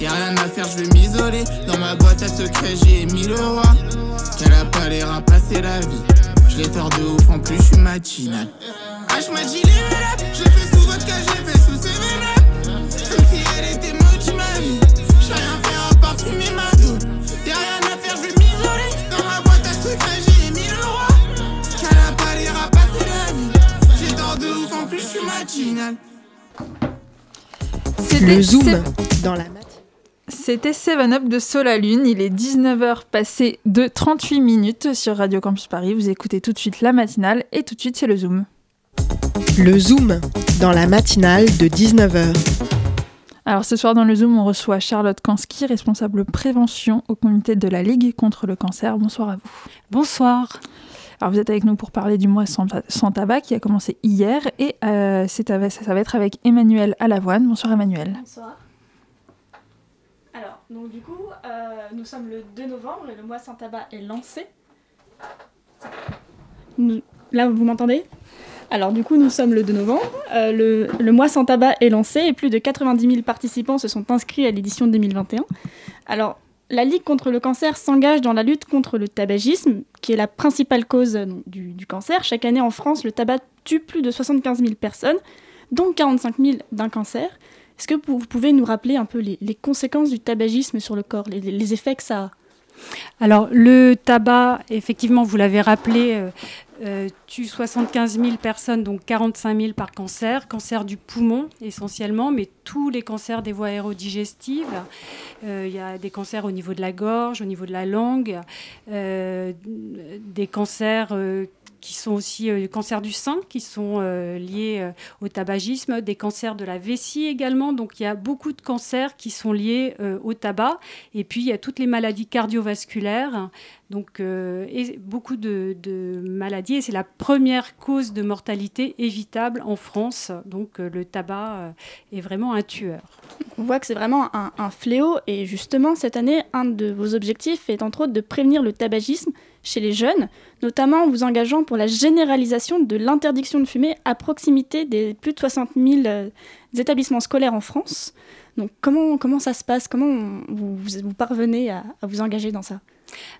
[SPEAKER 7] Y'a rien à faire, je vais m'isoler. Dans ma boîte à secret, j'ai mis le roi. Qu'elle a pas l'air à passer la vie. Je l'ai tort de ouf, en plus je suis matinal. H m'a dit level up, Le
[SPEAKER 8] zoom dans la.
[SPEAKER 1] C'était 7-Up de Solalune. Il est 19h passé de 38 minutes sur Radio Campus Paris. Vous écoutez tout de suite la matinale et tout de suite c'est le Zoom.
[SPEAKER 8] Le zoom dans la matinale de 19h.
[SPEAKER 1] Alors ce soir dans le Zoom, on reçoit Charlotte Kansky, responsable prévention au comité de la Ligue contre le cancer. Bonsoir à vous.
[SPEAKER 9] Bonsoir.
[SPEAKER 1] Alors vous êtes avec nous pour parler du mois sans, tabac qui a commencé hier et euh, ça, va être avec Emmanuel Alavoine. Bonsoir Emmanuel.
[SPEAKER 10] Bonsoir. Alors, donc du coup, euh, nous sommes le 2 novembre et le mois sans tabac est lancé. Là, vous m'entendez? Alors, du coup, nous sommes le 2 novembre. euh, le, le mois sans tabac est lancé et plus de 90 000 participants se sont inscrits à l'édition 2021. Alors, la Ligue contre le cancer s'engage dans la lutte contre le tabagisme, qui est la principale cause euh, du, cancer. Chaque année en France, le tabac tue plus de 75 000 personnes, dont 45 000 d'un cancer. Est-ce que vous pouvez nous rappeler un peu les, les conséquences du tabagisme sur le corps, les, les effets que ça a
[SPEAKER 9] Alors, le tabac, effectivement, vous l'avez rappelé, euh, euh, tue 75 000 personnes, donc 45 000 par cancer. Cancer du poumon, essentiellement, mais tous les cancers des voies aérodigestives. Euh, Il y a des cancers au niveau de la gorge, au niveau de la langue, des cancers... qui sont aussi euh, cancers du sein, qui sont euh, liés euh, au tabagisme, des cancers de la vessie également. Donc il y a beaucoup de cancers qui sont liés euh, au tabac. Et puis il y a toutes les maladies cardiovasculaires, donc beaucoup de, maladies. Et c'est la première cause de mortalité évitable en France. Donc le tabac est vraiment un tueur.
[SPEAKER 10] On voit que c'est vraiment un fléau et justement cette année, un de vos objectifs est entre autres de prévenir le tabagisme chez les jeunes, notamment en vous engageant pour la généralisation de l'interdiction de fumer à proximité des plus de 60 000 euh, établissements scolaires en France. Donc comment, comment ça se passe? Comment vous, vous- parvenez à vous engager dans ça?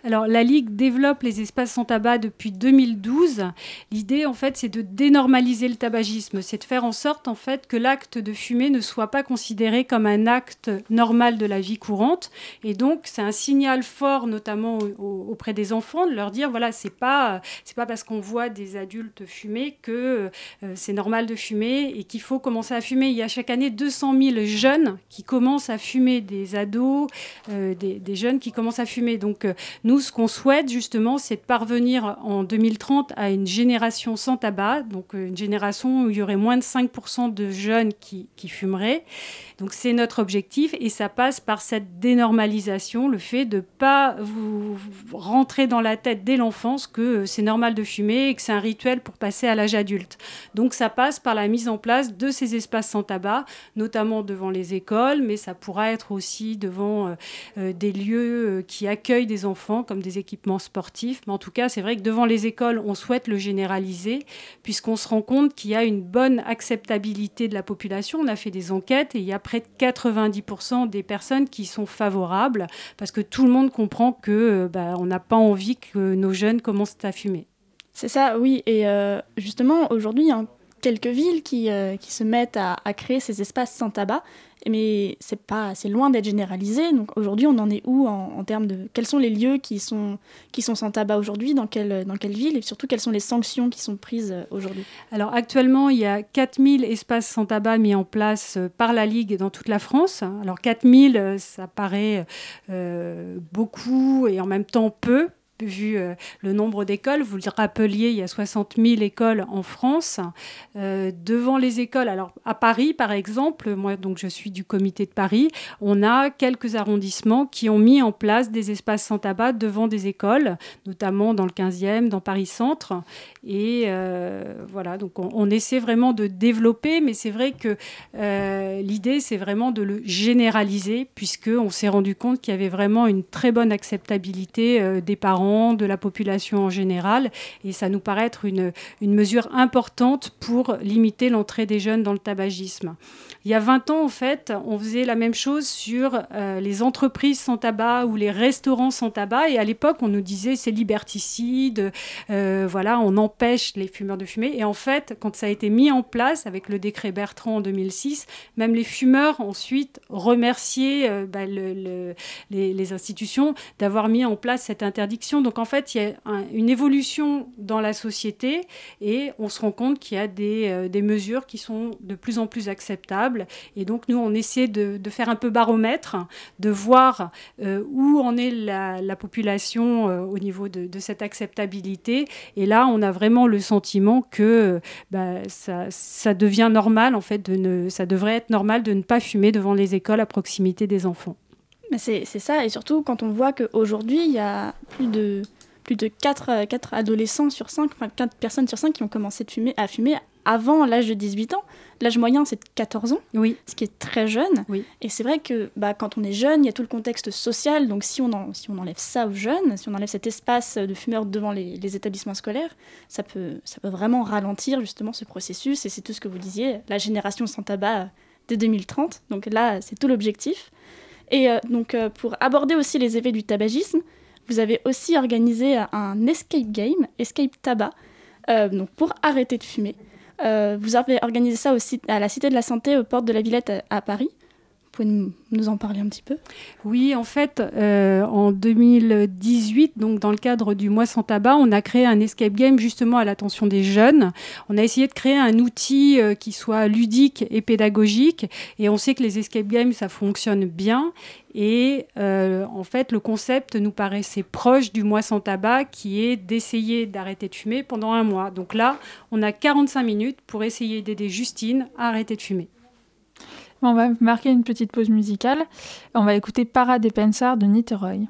[SPEAKER 9] Alors, la Ligue développe les espaces sans tabac depuis 2012. L'idée, en fait, c'est de dénormaliser le tabagisme. C'est de faire en sorte, en fait, que l'acte de fumer ne soit pas considéré comme un acte normal de la vie courante. Et donc, c'est un signal fort, notamment au- au- auprès des enfants, de leur dire, voilà, c'est pas, c'est pas parce qu'on voit des adultes fumer que euh, c'est normal de fumer et qu'il faut commencer à fumer. Il y a chaque année 200 000 jeunes qui commencent à fumer, des ados, euh, des, des jeunes qui commencent à fumer. Donc, euh, nous, ce qu'on souhaite justement, c'est de parvenir en 2030 à une génération sans tabac, donc euh, une génération où il y aurait moins de 5% de jeunes qui, fumeraient. Donc c'est notre objectif et ça passe par cette dénormalisation, le fait de ne pas vous, rentrer dans la tête dès l'enfance que euh, c'est normal de fumer et que c'est un rituel pour passer à l'âge adulte. Donc ça passe par la mise en place de ces espaces sans tabac, notamment devant les écoles, mais ça pourra être aussi devant euh, des lieux qui accueillent des enfants, comme des équipements sportifs. Mais en tout cas, c'est vrai que devant les écoles, on souhaite le généraliser, puisqu'on se rend compte qu'il y a une bonne acceptabilité de la population. On a fait des enquêtes et il y a près de 90% des personnes qui sont favorables, parce que tout le monde comprend que euh, bah, on n'a pas envie que nos jeunes commencent à fumer.
[SPEAKER 10] C'est ça, oui. Et euh, justement, aujourd'hui, quelques villes qui, euh, qui se mettent à, créer ces espaces sans tabac mais c'est pas, c'est loin d'être généralisé. Donc aujourd'hui, on en est où en, termes de quels sont les lieux qui sont qui sont sans tabac aujourd'hui, dans quelle dans quelle ville et surtout quelles sont les sanctions qui sont prises euh, aujourd'hui?
[SPEAKER 9] Alors actuellement, il y a 4000 espaces sans tabac mis en place euh, par la Ligue dans toute la France. Alors 4000, euh, ça paraît beaucoup et en même temps peu vu euh, le nombre d'écoles. Vous le rappeliez, il y a 60 000 écoles en France. Euh, devant les écoles, alors à Paris par exemple, moi donc je suis du comité de Paris, on a quelques arrondissements qui ont mis en place des espaces sans tabac devant des écoles, notamment dans le 15e, dans Paris Centre. Et euh, voilà, donc on, on, essaie vraiment de développer, mais c'est vrai que l'idée c'est vraiment de le généraliser, puisqu'on s'est rendu compte qu'il y avait vraiment une très bonne acceptabilité des parents de la population en général. Et ça nous paraît être une, une mesure importante pour limiter l'entrée des jeunes dans le tabagisme. Il y a 20 ans, en fait, on faisait la même chose sur euh, les entreprises sans tabac ou les restaurants sans tabac. Et à l'époque, on nous disait c'est liberticide, euh, voilà, on empêche les fumeurs de fumer. Et en fait, quand ça a été mis en place avec le décret Bertrand en 2006, même les fumeurs ensuite remerciaient euh, bah, le, le, les, institutions d'avoir mis en place cette interdiction. Donc en fait, il y a un, une évolution dans la société et on se rend compte qu'il y a des mesures qui sont de plus en plus acceptables et donc, nous, on essaie de, faire un peu baromètre, de voir euh, où en est la, la population euh, au niveau de, cette acceptabilité. Et là, on a vraiment le sentiment que bah, ça, devient normal, en fait, ça devrait être normal de ne pas fumer devant les écoles à proximité des enfants.
[SPEAKER 10] C'est ça, et surtout quand on voit qu'aujourd'hui, il y a plus de, plus de 4, 4 adolescents sur 5, enfin 4 personnes sur 5 qui ont commencé de fumer, à fumer avant l'âge de 18 ans. L'âge moyen, c'est 14 ans,
[SPEAKER 9] oui.
[SPEAKER 10] ce qui est très jeune.
[SPEAKER 9] Oui.
[SPEAKER 10] Et c'est vrai que bah, quand on est jeune, il y a tout le contexte social. Donc si on, en, si on enlève ça aux jeunes, si on enlève cet espace de fumeurs devant les, les établissements scolaires, ça peut, ça peut vraiment ralentir justement ce processus. Et c'est tout ce que vous disiez, la génération sans tabac dès 2030. Donc là, c'est tout l'objectif. Et euh, donc euh, pour aborder aussi les effets du tabagisme, vous avez aussi organisé un escape game, escape tabac, euh, donc pour arrêter de fumer. Euh, vous avez organisé ça aussi à la Cité de la Santé, aux portes de la Villette à, à Paris. Pouvez nous en parler un petit peu?
[SPEAKER 9] Oui, en fait, euh, en 2018, donc dans le cadre du mois sans tabac, on a créé un escape game justement à l'attention des jeunes. On a essayé de créer un outil euh, qui soit ludique et pédagogique, et on sait que les escape games, ça fonctionne bien. Et euh, en fait, le concept nous paraissait proche du mois sans tabac, qui est d'essayer d'arrêter de fumer pendant un mois. Donc là, on a 45 minutes pour essayer d'aider Justine à arrêter de fumer.
[SPEAKER 1] On va marquer une petite pause musicale. On va écouter Para des Pensar de Niterói.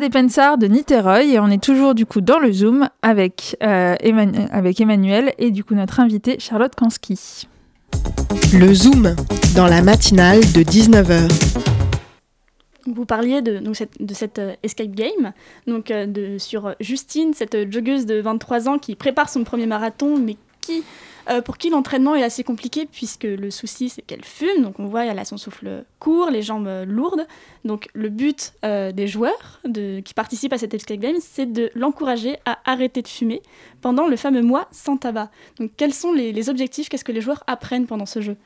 [SPEAKER 1] Parade et Pensard de Niteroi et on est toujours du coup dans le Zoom avec, euh, avec Emmanuel et du coup notre invitée Charlotte Kansky.
[SPEAKER 8] Le Zoom, dans la matinale de 19h.
[SPEAKER 10] Vous parliez de, donc, cette, de cette euh, escape game, donc euh, de, sur euh, Justine, cette joggeuse de 23 ans qui prépare son premier marathon, mais qui, euh, pour qui l'entraînement est assez compliqué puisque le souci c'est qu'elle fume, donc on voit elle a son souffle court, les jambes lourdes. Donc le but euh, des joueurs qui participent à cette escape game, c'est de l'encourager à arrêter de fumer pendant le fameux mois sans tabac. Donc quels sont les objectifs? Qu'est-ce que les joueurs apprennent pendant ce jeu?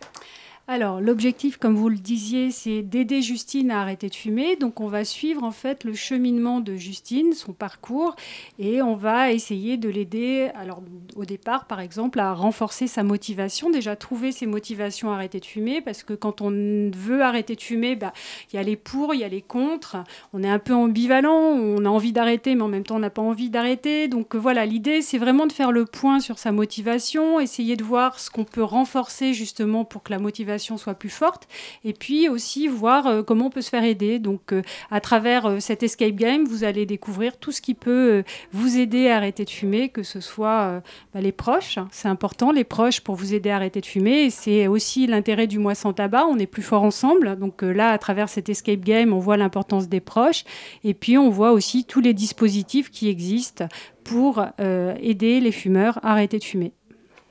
[SPEAKER 9] Alors, l'objectif, comme vous le disiez, c'est d'aider Justine à arrêter de fumer. Donc, on va suivre en fait le cheminement de Justine, son parcours, et on va essayer de l'aider. Alors, au départ, par exemple, à renforcer sa motivation. Déjà, trouver ses motivations à arrêter de fumer, parce que quand on veut arrêter de fumer, bah, il y a les pour, il y a les contre. On est un peu ambivalent. On a envie d'arrêter, mais en même temps, on n'a pas envie d'arrêter. Donc, euh, voilà, l'idée, c'est vraiment de faire le point sur sa motivation, essayer de voir ce qu'on peut renforcer justement pour que la motivation soit plus forte, et puis aussi voir euh, comment on peut se faire aider. Donc, euh, à travers euh, cette escape game, vous allez découvrir tout ce qui peut vous aider à arrêter de fumer, que ce soit bah, les proches, c'est important, les proches pour vous aider à arrêter de fumer, c'est aussi l'intérêt du mois sans tabac, on est plus fort ensemble. Donc là, à travers cette escape game, on voit l'importance des proches, et puis on voit aussi tous les dispositifs qui existent pour aider les fumeurs à arrêter de fumer.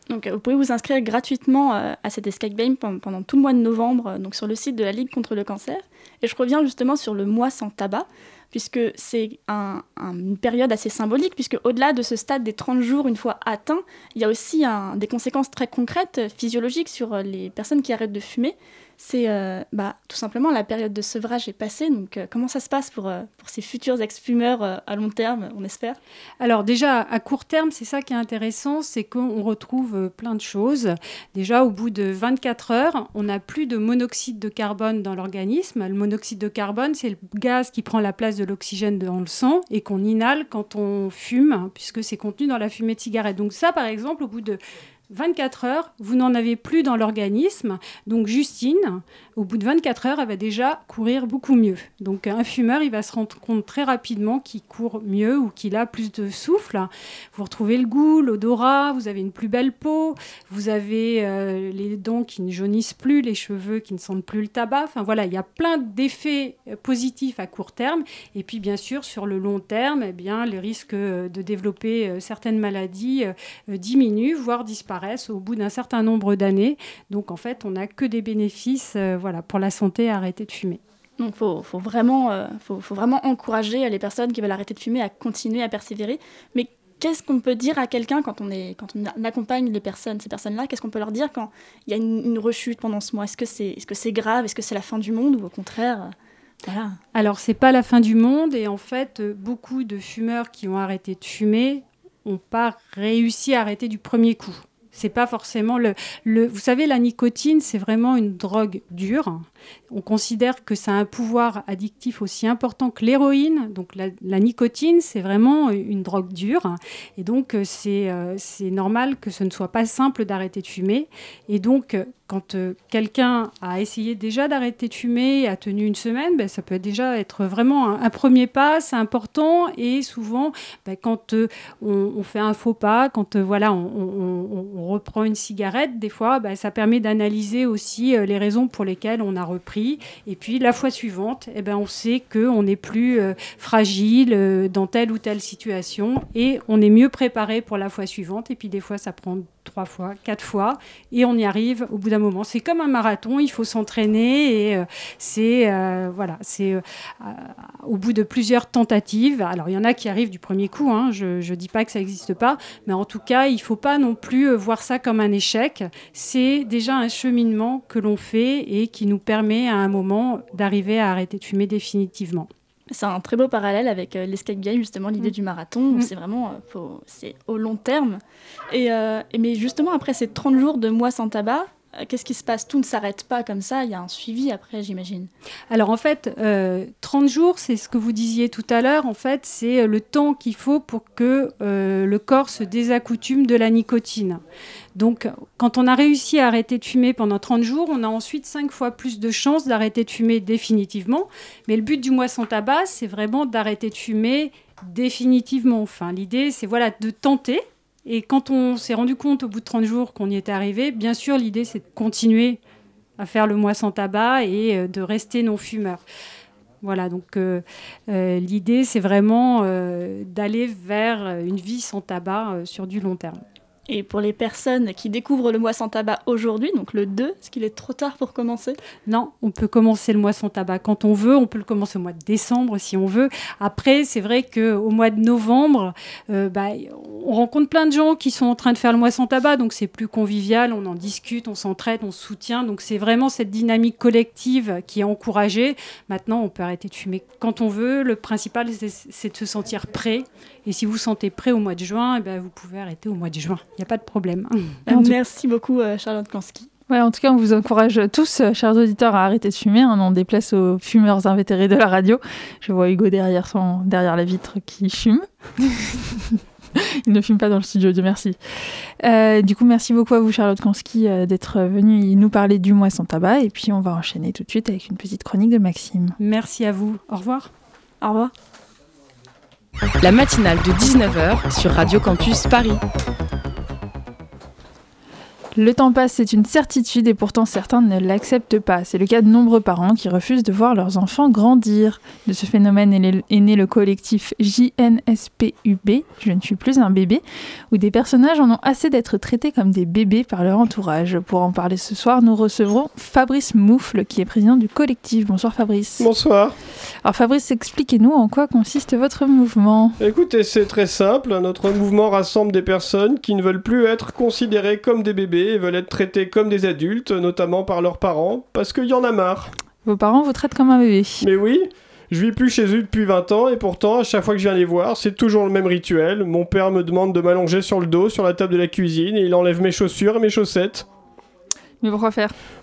[SPEAKER 10] Donc, euh, vous pouvez vous inscrire gratuitement euh, à cette escape game pendant, tout le mois de novembre euh, donc sur le site de la Ligue contre le cancer. Et je reviens justement sur le mois sans tabac, puisque c'est un- un- une période assez symbolique, puisque au-delà de ce stade des 30 jours une fois atteint, il y a aussi des conséquences très concrètes, physiologiques sur les personnes qui arrêtent de fumer. C'est euh, bah, tout simplement la période de sevrage est passée. Donc, euh, comment ça se passe pour, euh, ces futurs ex-fumeurs euh, à long terme, on espère?
[SPEAKER 9] Alors déjà, à court terme, c'est ça qui est intéressant, c'est qu'on retrouve plein de choses. Déjà, au bout de 24 heures, on n'a plus de monoxyde de carbone dans l'organisme. Le monoxyde de carbone, c'est le gaz qui prend la place de l'oxygène dans le sang et qu'on inhale quand on fume, hein, puisque c'est contenu dans la fumée de cigarette. Donc ça, par exemple, au bout de 24 heures, vous n'en avez plus dans l'organisme. Donc Justine, au bout de 24 heures, elle va déjà courir beaucoup mieux. Donc un fumeur, il va se rendre compte très rapidement qu'il court mieux ou qu'il a plus de souffle. Vous retrouvez le goût, l'odorat, vous avez une plus belle peau, vous avez euh, les dents qui ne jaunissent plus, les cheveux qui ne sentent plus le tabac. Enfin voilà, il y a plein d'effets positifs à court terme. Et puis bien sûr, sur le long terme, eh bien, les risques euh, de développer euh, certaines maladies euh, diminuent, voire disparaissent au bout d'un certain nombre d'années. Donc en fait, on n'a que des bénéfices euh, voilà, pour la santé à arrêter de fumer.
[SPEAKER 10] Donc il faut, faut, vraiment, euh, faut, faut vraiment encourager les personnes qui veulent arrêter de fumer à continuer à persévérer. Mais qu'est-ce qu'on peut dire à quelqu'un quand, on est, quand on accompagne les personnes, ces personnes-là? Qu'est-ce qu'on peut leur dire quand il y a une, une rechute pendant ce mois? Est-ce que c'est est -ce c'est grave? Est-ce que c'est la fin du monde Ou au contraire euh, voilà?
[SPEAKER 9] Alors, c'est pas la fin du monde et en fait, euh, beaucoup de fumeurs qui ont arrêté de fumer n'ont pas réussi à arrêter du premier coup. C'est pas forcément le, le. Vous savez, la nicotine, c'est vraiment une drogue dure. On considère que ça a un pouvoir addictif aussi important que l'héroïne. Donc la, nicotine, c'est vraiment une drogue dure. Et donc, euh, c'est euh, c'est normal que ce ne soit pas simple d'arrêter de fumer. Et donc, euh, quand quelqu'un a essayé déjà d'arrêter de fumer, a tenu une semaine, ben, ça peut déjà être vraiment un, premier pas, c'est important. Et souvent, ben, quand on, fait un faux pas, quand voilà, on, reprend une cigarette, des fois, ben, ça permet d'analyser aussi les raisons pour lesquelles on a Et puis la fois suivante, eh ben, on sait qu'on n'est plus euh, fragile euh, dans telle ou telle situation et on est mieux préparé pour la fois suivante. Et puis des fois, ça prend trois fois, quatre fois et on y arrive au bout d'un moment. C'est comme un marathon, il faut s'entraîner et euh, c'est euh, voilà, c'est euh, au bout de plusieurs tentatives. Alors il y en a qui arrivent du premier coup, hein, je ne dis pas que ça n'existe pas, mais en tout cas, il ne faut pas non plus voir ça comme un échec. C'est déjà un cheminement que l'on fait et qui nous permet à un moment d'arriver à arrêter de fumer définitivement.
[SPEAKER 10] C'est un très beau parallèle avec euh, l'escape game, justement, l'idée
[SPEAKER 9] Mm.
[SPEAKER 10] du marathon. où C'est vraiment euh, c'est au long terme. Et, euh, et mais justement, après ces 30 jours de mois sans tabac, qu'est-ce qui se passe? Tout ne s'arrête pas comme ça, il y a un suivi après, j'imagine.
[SPEAKER 9] Alors en fait, euh, 30 jours, c'est ce que vous disiez tout à l'heure, en fait, c'est euh, le temps qu'il faut pour que euh, le corps se désaccoutume de la nicotine. Donc quand on a réussi à arrêter de fumer pendant 30 jours, on a ensuite 5 fois plus de chances d'arrêter de fumer définitivement. Mais le but du mois sans tabac, c'est vraiment d'arrêter de fumer définitivement. Enfin, l'idée, c'est voilà, de tenter. Et quand on s'est rendu compte au bout de 30 jours qu'on y était arrivé, bien sûr, l'idée, c'est de continuer à faire le mois sans tabac et euh, de rester non-fumeur. Voilà, donc euh, euh, l'idée, c'est vraiment d'aller vers une vie sans tabac sur du long terme.
[SPEAKER 10] Et pour les personnes qui découvrent le mois sans tabac aujourd'hui, donc le 2, est-ce qu'il est trop tard pour commencer?
[SPEAKER 9] Non, on peut commencer le mois sans tabac quand on veut. On peut le commencer au mois de décembre si on veut. Après, c'est vrai qu'au mois de novembre, euh, bah, on rencontre plein de gens qui sont en train de faire le mois sans tabac. Donc c'est plus convivial, on en discute, on s'entraide, on se soutient. Donc c'est vraiment cette dynamique collective qui est encouragée. Maintenant, on peut arrêter de fumer quand on veut. Le principal, c'est de se sentir prêt. Et si vous vous sentez prêt au mois de juin, eh ben, vous pouvez arrêter au mois de juin. Il n'y a pas de problème. (laughs)
[SPEAKER 10] Merci beaucoup, euh, Charlotte Kansky.
[SPEAKER 1] Ouais, en tout cas, on vous encourage tous, euh, chers auditeurs, à arrêter de fumer. hein, on déplace aux fumeurs invétérés de la radio. Je vois Hugo derrière, son, derrière la vitre qui fume. (laughs) Il ne fume pas dans le studio, Dieu merci. Euh, du coup, merci beaucoup à vous, Charlotte Kansky, euh, d'être venue nous parler du mois sans tabac. Et puis, on va enchaîner tout de suite avec une petite chronique de Maxime.
[SPEAKER 9] Merci à vous. Au revoir.
[SPEAKER 10] Au revoir.
[SPEAKER 2] La matinale de 19h sur Radio Campus Paris.
[SPEAKER 1] Le temps passe, c'est une certitude et pourtant certains ne l'acceptent pas. C'est le cas de nombreux parents qui refusent de voir leurs enfants grandir. De ce phénomène est né le collectif JNSPUB, Je ne suis plus un bébé, où des personnages en ont assez d'être traités comme des bébés par leur entourage. Pour en parler ce soir, nous recevrons Fabrice Moufle, qui est président du collectif. Bonsoir Fabrice.
[SPEAKER 11] Bonsoir.
[SPEAKER 1] Alors Fabrice, expliquez-nous en quoi consiste votre mouvement.
[SPEAKER 11] Écoutez, c'est très simple. Notre mouvement rassemble des personnes qui ne veulent plus être considérées comme des bébés et veulent être traitées comme des adultes, notamment par leurs parents, parce qu'il y en a marre.
[SPEAKER 1] Vos parents vous traitent comme un bébé.
[SPEAKER 11] Mais oui, je vis plus chez eux depuis 20 ans et pourtant, à chaque fois que je viens les voir, c'est toujours le même rituel. Mon père me demande de m'allonger sur le dos sur la table de la cuisine et il enlève mes chaussures et mes chaussettes.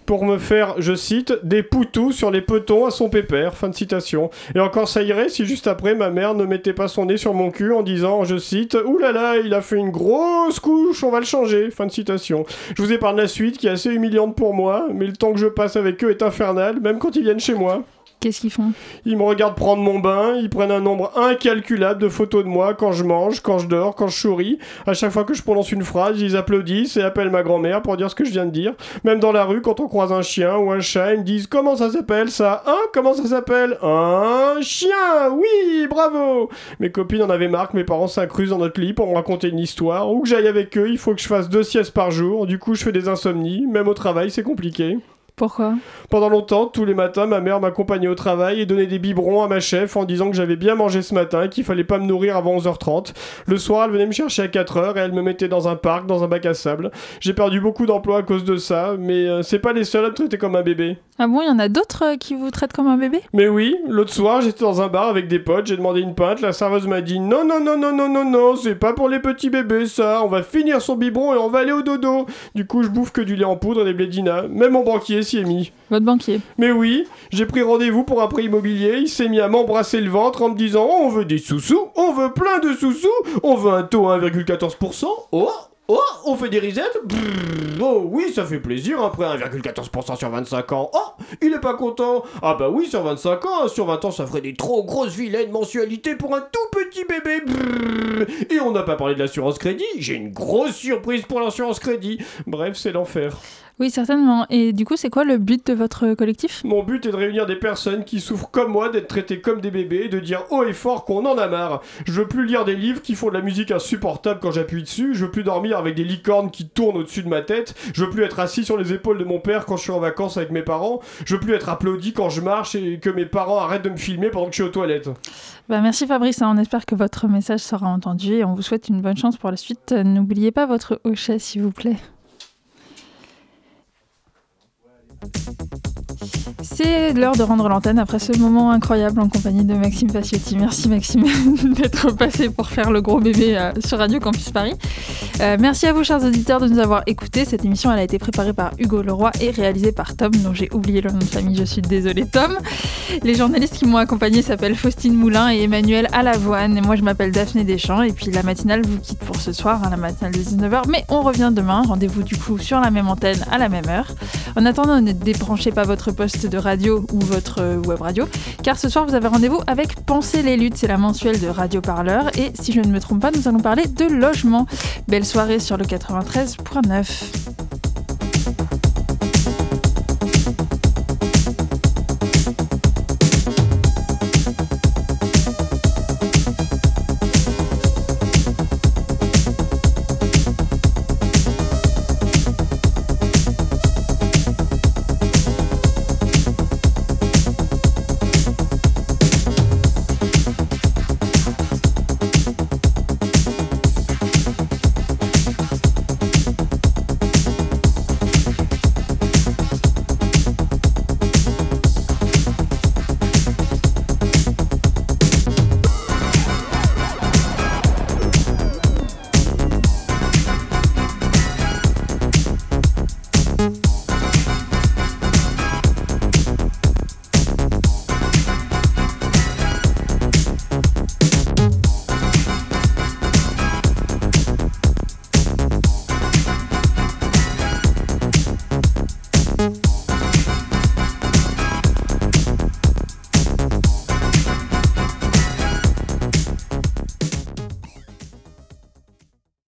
[SPEAKER 11] Pour me faire, je cite, des poutous sur les petons à son pépère. Fin de citation. Et encore ça irait si juste après ma mère ne mettait pas son nez sur mon cul en disant, je cite, là, il a fait une grosse couche, on va le changer. Fin de citation. Je vous épargne la suite qui est assez humiliante pour moi, mais le temps que je passe avec eux est infernal, même quand ils viennent chez moi.
[SPEAKER 1] Qu'est-ce qu'ils font?
[SPEAKER 11] Ils me regardent prendre mon bain, ils prennent un nombre incalculable de photos de moi quand je mange, quand je dors, quand je souris. À chaque fois que je prononce une phrase, ils applaudissent et appellent ma grand-mère pour dire ce que je viens de dire. Même dans la rue, quand on croise un chien ou un chat, ils me disent comment ça s'appelle ça Hein? Comment ça s'appelle? Un chien Oui, bravo Mes copines en avaient marre que mes parents s'incrusent dans notre lit pour me raconter une histoire. Ou que j'aille avec eux, il faut que je fasse deux siestes par jour. Du coup, je fais des insomnies. Même au travail, c'est compliqué.
[SPEAKER 1] Pourquoi
[SPEAKER 11] Pendant longtemps, tous les matins, ma mère m'accompagnait au travail et donnait des biberons à ma chef en disant que j'avais bien mangé ce matin et qu'il fallait pas me nourrir avant 11h30. Le soir, elle venait me chercher à 4h et elle me mettait dans un parc, dans un bac à sable. J'ai perdu beaucoup d'emplois à cause de ça, mais euh, c'est pas les seuls à me traiter comme un bébé.
[SPEAKER 1] Ah bon, il y en a d'autres euh, qui vous traitent comme un bébé?
[SPEAKER 11] Mais oui, l'autre soir, j'étais dans un bar avec des potes, j'ai demandé une pinte, la serveuse m'a dit non, non, non, non, non, non, non, c'est pas pour les petits bébés ça, on va finir son biberon et on va aller au dodo. Du coup, je bouffe que du lait en poudre et des blédinas, même mon banquier
[SPEAKER 1] Votre banquier
[SPEAKER 11] Mais oui, j'ai pris rendez-vous pour un prêt immobilier, il s'est mis à m'embrasser le ventre en me disant on veut des sous-sous, on veut plein de sous-sous, on veut un taux à 1,14%, oh Oh, on fait des risettes Brrr, Oh oui, ça fait plaisir après 1,14% sur 25 ans. Oh, il est pas content. Ah bah oui, sur 25 ans, sur 20 ans, ça ferait des trop grosses vilaines mensualités pour un tout petit bébé. Brrr. Et on n'a pas parlé de l'assurance crédit. J'ai une grosse surprise pour l'assurance crédit. Bref, c'est l'enfer.
[SPEAKER 1] Oui, certainement. Et du coup, c'est quoi le but de votre collectif?
[SPEAKER 11] Mon but est de réunir des personnes qui souffrent comme moi d'être traitées comme des bébés et de dire haut et fort qu'on en a marre. Je veux plus lire des livres qui font de la musique insupportable quand j'appuie dessus. Je veux plus dormir avec des licornes qui tournent au-dessus de ma tête. Je veux plus être assis sur les épaules de mon père quand je suis en vacances avec mes parents. Je veux plus être applaudi quand je marche et que mes parents arrêtent de me filmer pendant que je suis aux toilettes.
[SPEAKER 1] Bah, merci Fabrice, hein. on espère que votre message sera entendu et on vous souhaite une bonne chance pour la suite. N'oubliez pas votre hochet, s'il vous plaît. Thank you. C'est l'heure de rendre l'antenne après ce moment incroyable en compagnie de Maxime Faciotti. Merci Maxime (laughs) d'être passé pour faire le gros bébé euh, sur Radio Campus Paris. Euh, merci à vous chers auditeurs de nous avoir écoutés. Cette émission elle a été préparée par Hugo Leroy et réalisée par Tom, dont j'ai oublié le nom de famille, je suis désolée Tom. Les journalistes qui m'ont accompagné s'appellent Faustine Moulin et Emmanuel Alavoine. Et moi je m'appelle Daphné Deschamps et puis la matinale vous quitte pour ce soir, hein, la matinale de 19h. Mais on revient demain, rendez-vous du coup sur la même antenne à la même heure. En attendant, ne débranchez pas votre poste de radio ou votre euh, web radio, car ce soir vous avez rendez-vous avec Penser les luttes, c'est la mensuelle de Radio Parleur, et si je ne me trompe pas, nous allons parler de logement. Belle soirée sur le 93.9.